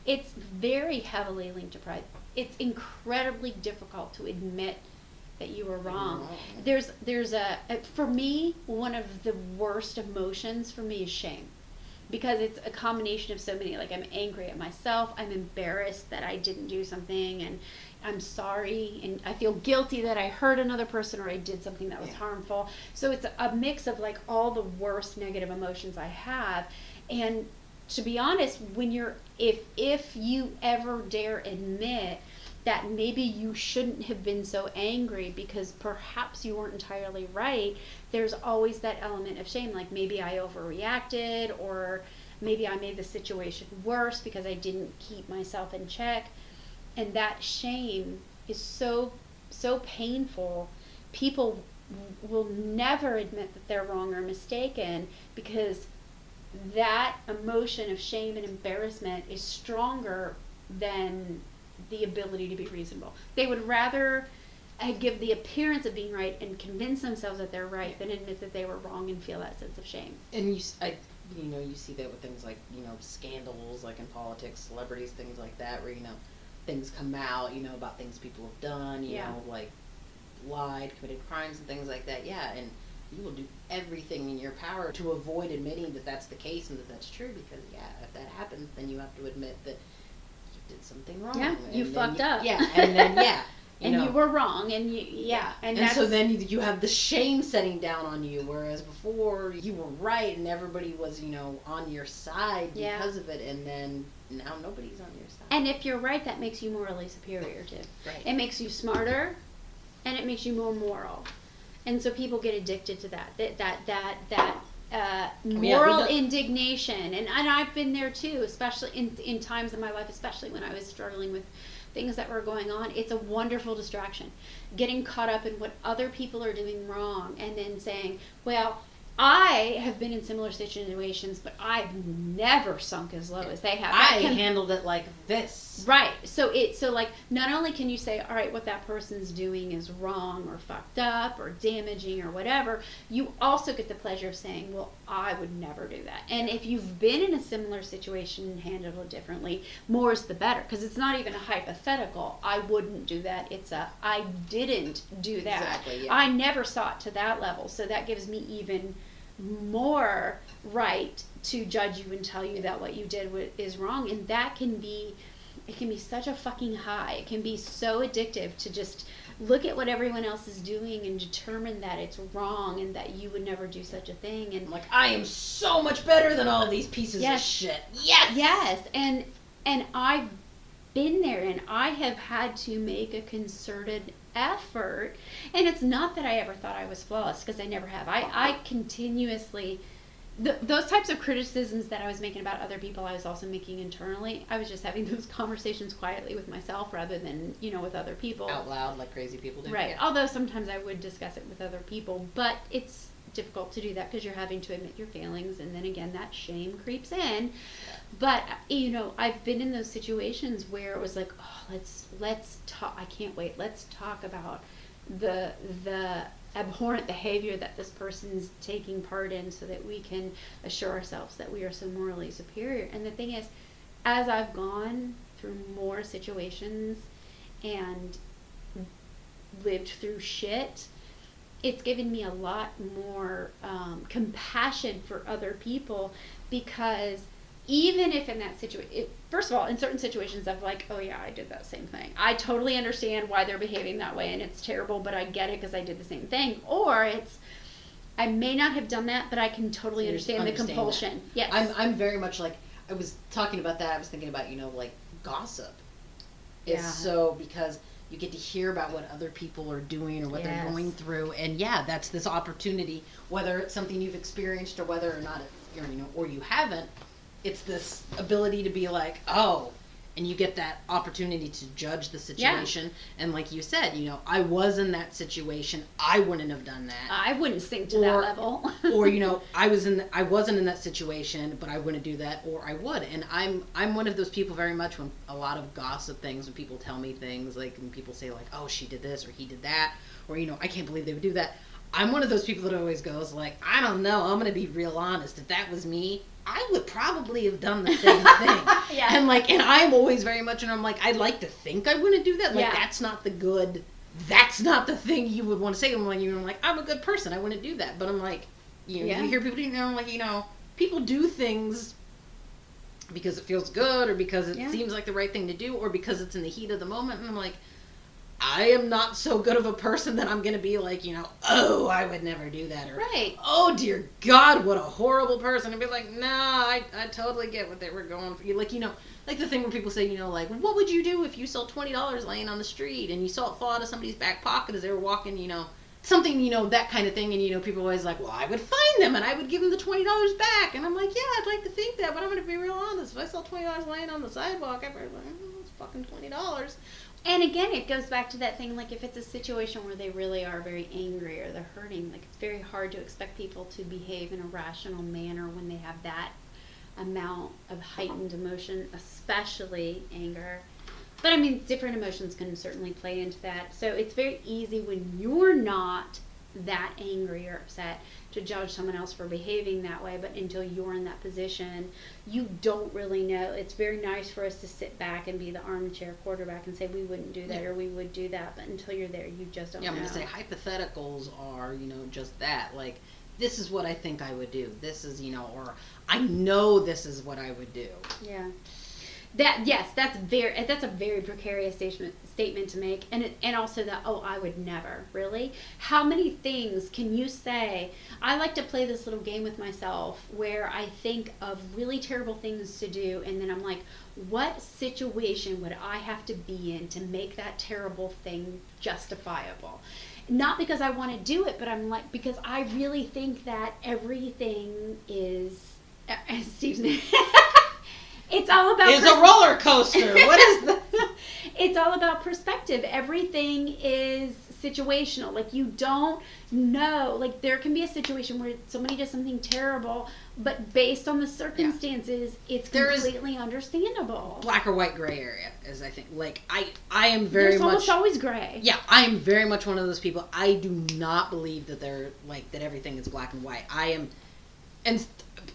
It's very heavily linked to pride. It's incredibly difficult to admit that you were wrong. wrong. There's there's a a- for me one of the worst emotions for me is shame because it's a combination of so many like i'm angry at myself i'm embarrassed that i didn't do something and i'm sorry and i feel guilty that i hurt another person or i did something that was Yeah. harmful so it's a mix of like all the worst negative emotions i have and to be honest when you're if if you ever dare admit that maybe you shouldn't have been so angry because perhaps you weren't entirely right there's always that element of shame like maybe i overreacted or maybe i made the situation worse because i didn't keep myself in check. And that shame is so so painful. People will never admit that they're wrong or mistaken because that emotion of shame and embarrassment is stronger than the ability to be reasonable. They would rather uh, give the appearance of being right and convince themselves that they're right than admit that they were wrong and feel that sense of shame. and you I you know you see that with things like you know scandals like in politics celebrities things like that where you know things come out you know about things people have done you Yeah. know like lied committed crimes and things like that yeah and you will do everything in your power to avoid admitting that that's the case and that that's true because yeah if that happens then you have to admit that you did something wrong Yeah, you fucked up. yeah and then yeah *laughs* you and know you were wrong and you yeah, and, and, so then you, you have the shame setting down on you, whereas before you were right and everybody was, you know, on your side Yeah. because of it, and then now nobody's on your side. and if you're right that makes you morally superior too. right. It makes you smarter and it makes you more moral. And so people get addicted to that. That that that that uh, moral got- indignation. And and I've been there too, especially in in times in my life, especially when I was struggling with things that were going on. It's a wonderful distraction. Getting caught up in what other people are doing wrong and then saying, Well, I have been in similar situations, but I've never sunk as low as they have. That I can- handled it like this. Right. So it so like not only can you say, all right, what that person's doing is wrong or fucked up or damaging or whatever, you also get the pleasure of saying, well, I would never do that. And if you've been in a similar situation and handled it differently, more is the better because it's not even a hypothetical. I wouldn't do that. It's a I didn't do that. Exactly, yeah. I never saw it to that level. So that gives me even more right to judge you and tell you that what you did is wrong and that can be it can be such a fucking high it can be so addictive to just look at what everyone else is doing and determine that it's wrong and that you would never do such a thing and like, I am so much better than all these pieces Yes. of shit. Yes. yes and and i've been there and i have had to make a concerted effort and it's not that i ever thought i was flawless because i never have i i continuously th those types of criticisms that i was making about other people i was also making internally i was just having *laughs* those conversations quietly with myself rather than you know with other people Out loud, like crazy people do. Right. Yeah. Although sometimes I would discuss it with other people, but it's difficult to do that because you're having to admit your feelings, and then again, that shame creeps in. But you know, I've been in those situations where it was like, oh, let's let's talk. I can't wait. Let's talk about the the abhorrent behavior that this person's taking part in, so that we can assure ourselves that we are so morally superior. And the thing is, as I've gone through more situations and lived through shit, it's given me a lot more um, compassion for other people because even if in that situation, first of all, in certain situations, I'm like, oh yeah, I did that same thing. I totally understand why they're behaving that way and it's terrible, but I get it because I did the same thing. Or it's, I may not have done that, but I can totally understand, understand the that. compulsion. Yes. I'm I'm very much like I was talking about that. I was thinking about you know like gossip. Yeah. so because you get to hear about what other people are doing or what they're going through, and yeah, that's this opportunity. Whether it's something you've experienced or whether or not it, you know or you haven't, it's this ability to be like oh. And you get that opportunity to judge the situation, and like you said, you know, I was in that situation. I wouldn't have done that. I wouldn't sink to that level. *laughs* or you know i was in i wasn't in that situation but i wouldn't do that or i would. And i'm i'm one of those people very much when a lot of gossip things when people tell me things like when people say like oh she did this or he did that or you know i can't believe they would do that i'm one of those people that always goes like i don't know i'm gonna be real honest if that was me i would probably have done the same *laughs* thing Yeah. and like and i'm always very much and i'm like i'd like to think i wouldn't do that like Yeah. that's not the good that's not the thing you would want to say when you're like i'm a good person i wouldn't do that but i'm like you know, Yeah. you hear people, you know, like you know, people do things because it feels good, or because it Yeah. seems like the right thing to do, or because it's in the heat of the moment. And I'm like, I am not so good of a person that I'm gonna be like, you know, oh, I would never do that, or right. oh dear God, what a horrible person. And be like, nah, I, I totally get what they were going for. You like, you know, like the thing where people say, you know, like, what would you do if you saw twenty dollars laying on the street and you saw it fall out of somebody's back pocket as they were walking, you know, something, you know, that kind of thing. And you know, people always like, well, I would find them and I would give them the twenty dollars back. And I'm like, yeah, I'd like to think that, but I'm gonna be real honest. If I saw twenty dollars laying on the sidewalk, I'd be like, oh, it's fucking twenty dollars. And again, it goes back to that thing like if it's a situation where they really are very angry or they're hurting, like it's very hard to expect people to behave in a rational manner when they have that amount of heightened emotion, especially anger. But I mean, different emotions can certainly play into that. So it's very easy when you're not that angry or upset to judge someone else for behaving that way. But until you're in that position, you don't really know. It's very nice for us to sit back and be the armchair quarterback and say we wouldn't do that Yeah. or we would do that. But until you're there, you just don't know. Yeah, I'm know. gonna say hypotheticals are, you know, just that. Like, this is what I think I would do. This is, you know, or I know this is what I would do. Yeah. That yes, that's very that's a very precarious statement statement to make, and it, and also that oh I would never really. How many things can you say? I like to play this little game with myself where I think of really terrible things to do, and then I'm like, what situation would I have to be in to make that terrible thing justifiable? Not because I want to do it, but I'm like because I really think that everything is. *laughs* Uh, Steve's. *laughs* it's all about. It's a roller coaster. what is the? It's all about perspective. Everything is situational. Like you don't know. Like there can be a situation where somebody does something terrible, but based on the circumstances, it's There is- completely understandable. Black or white gray area, as I think. Like I, I am very There's much. almost always gray. Yeah, I am very much one of those people. I do not believe that they're like that everything is black and white. I am, and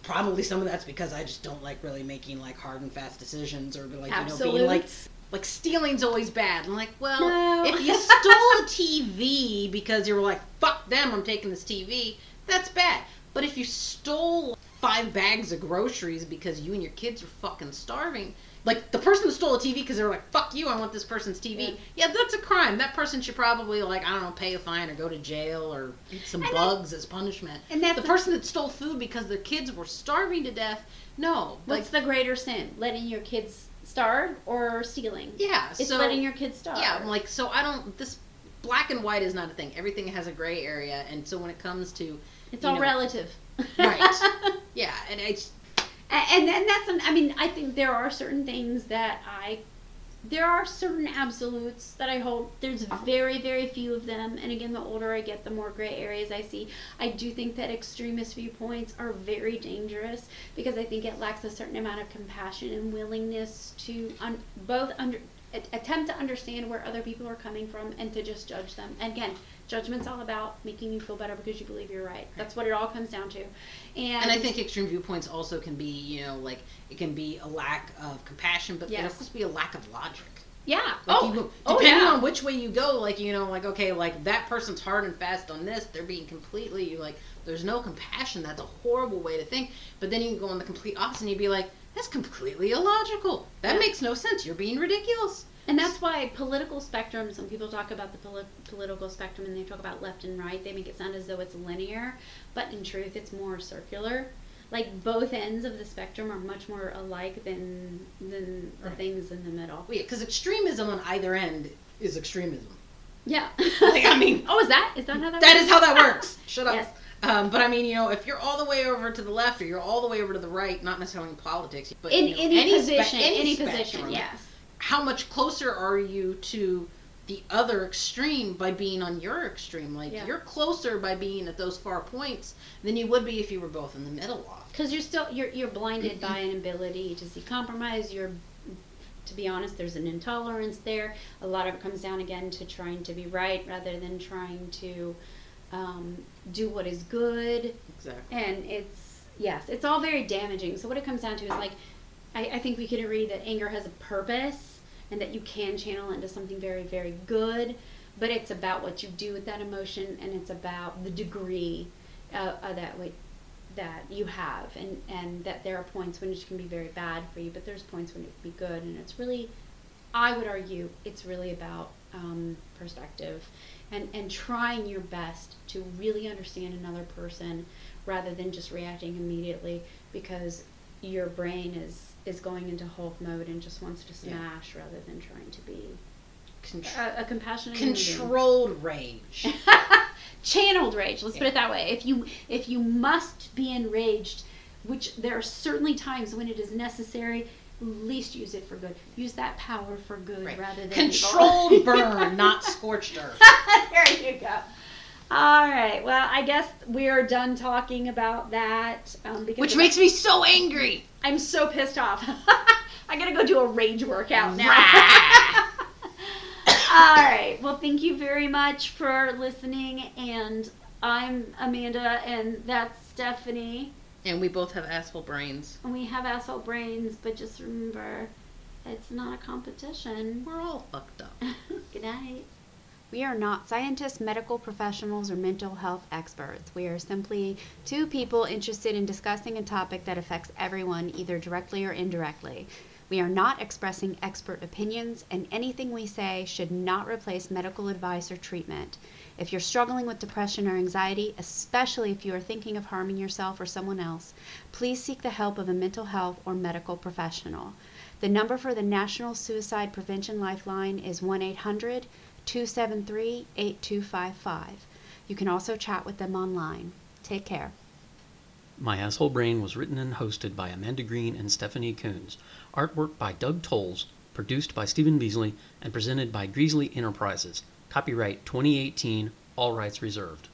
probably some of that's because I just don't like really making like hard and fast decisions or like you know being like. Like stealing's always bad. I'm like, well, No. if you stole a TV because you were like, fuck them, I'm taking this TV, that's bad. But if you stole five bags of groceries because you and your kids are fucking starving, like the person that stole a TV because they were like, fuck you, I want this person's TV. Yeah. that's a crime. That person should probably like, I don't know, pay a fine or go to jail or eat some And that- bugs as punishment. And that's The the- person that stole food because their kids were starving to death, no. Like, What's the greater sin? Letting your kids starve or stealing? yeah, It's so letting your kids starve. Yeah, I'm like, so I don't. This black and white is not a thing. Everything has a gray area, and so when it comes to, it's all know- relative. Right. *laughs* yeah, and it's and and that's an, I mean I think there are certain things that I there are certain absolutes that I hold. There's very very few of them, and again, the older I get, the more gray areas I see. I do think that extremist viewpoints are very dangerous because I think it lacks a certain amount of compassion and willingness to un- both under attempt to understand where other people are coming from and to just judge them. And again, judgment's all about making you feel better because you believe you're right. That's what it all comes down to. And and I think extreme viewpoints also can be, you know, like it can be a lack of compassion, but it can Yes. also be a lack of logic. yeah. Like oh, you, oh, depending yeah. on which way you go, like you know, like okay, like that person's hard and fast on this, they're being completely like there's no compassion. That's a horrible way to think. But then you can go on the complete opposite and you'd be like, that's completely illogical. That Yeah. makes no sense. You're being ridiculous. And that's why political spectrum, some people talk about the poli- political spectrum and they talk about left and right. They make it sound as though it's linear, but in truth, it's more circular. Like both ends of the spectrum are much more alike than than the Right. things in the middle. Well, yeah, because extremism on either end is extremism. Yeah. Like, I mean- *laughs* oh, is that is that how that? That works? is how that works. Shut up. Yes. Um, but I mean, you know, if you're all the way over to the left or you're all the way over to the right, not necessarily in politics, but In you know, any, spe- position, any, spectrum, position, yes. How much closer are you to the other extreme by being on your extreme? Like Yeah. you're closer by being at those far points than you would be if you were both in the middle off. because you're still you're you're blinded by an ability to see compromise you're to be honest there's an intolerance there a lot of it comes down again to trying to be right rather than trying to um, do what is good. Exactly. and it's yes it's all very damaging. So what it comes down to is like I, I think we can agree that anger has a purpose and that you can channel it into something very very good but it's about what you do with that emotion and it's about the degree uh, uh, that that you have. And and that there are points when it can be very bad for you but there's points when it can be good. And it's really i would argue it's really about um, perspective and and trying your best to really understand another person rather than just reacting immediately because your brain is is going into Hulk mode and just wants to Yeah. smash rather than trying to be Contr- a, a compassionate human controlled rage. *laughs* channeled rage let's put it that way if you if you must be enraged which there are certainly times when it is necessary least use it for good use that power for good Right. rather than Controlled burn, *laughs* not scorched earth. *laughs* there you go all right well i guess we're done talking about that um, because Which makes me so angry. i'm so pissed off *laughs* i gotta go do a rage workout now all right. Well, thank you very much for listening. And I'm Amanda, and that's Stephanie. And we both have asshole brains. And we have asshole brains, but just remember, it's not a competition. We're all fucked up. *laughs* Good night. We are not scientists, medical professionals, or mental health experts. We are simply two people interested in discussing a topic that affects everyone, either directly or indirectly. We are not expressing expert opinions, and anything we say should not replace medical advice or treatment. If you're struggling with depression or anxiety, especially if you are thinking of harming yourself or someone else, please seek the help of a mental health or medical professional. The number for the National Suicide Prevention Lifeline is 1 800 273 8255. You can also chat with them online. Take care. My Asshole Brain was written and hosted by Amanda Green and Stephanie Coons. Artwork by Doug Tolles, produced by Stephen Beasley, and presented by Greasley Enterprises. Copyright 2018, all rights reserved.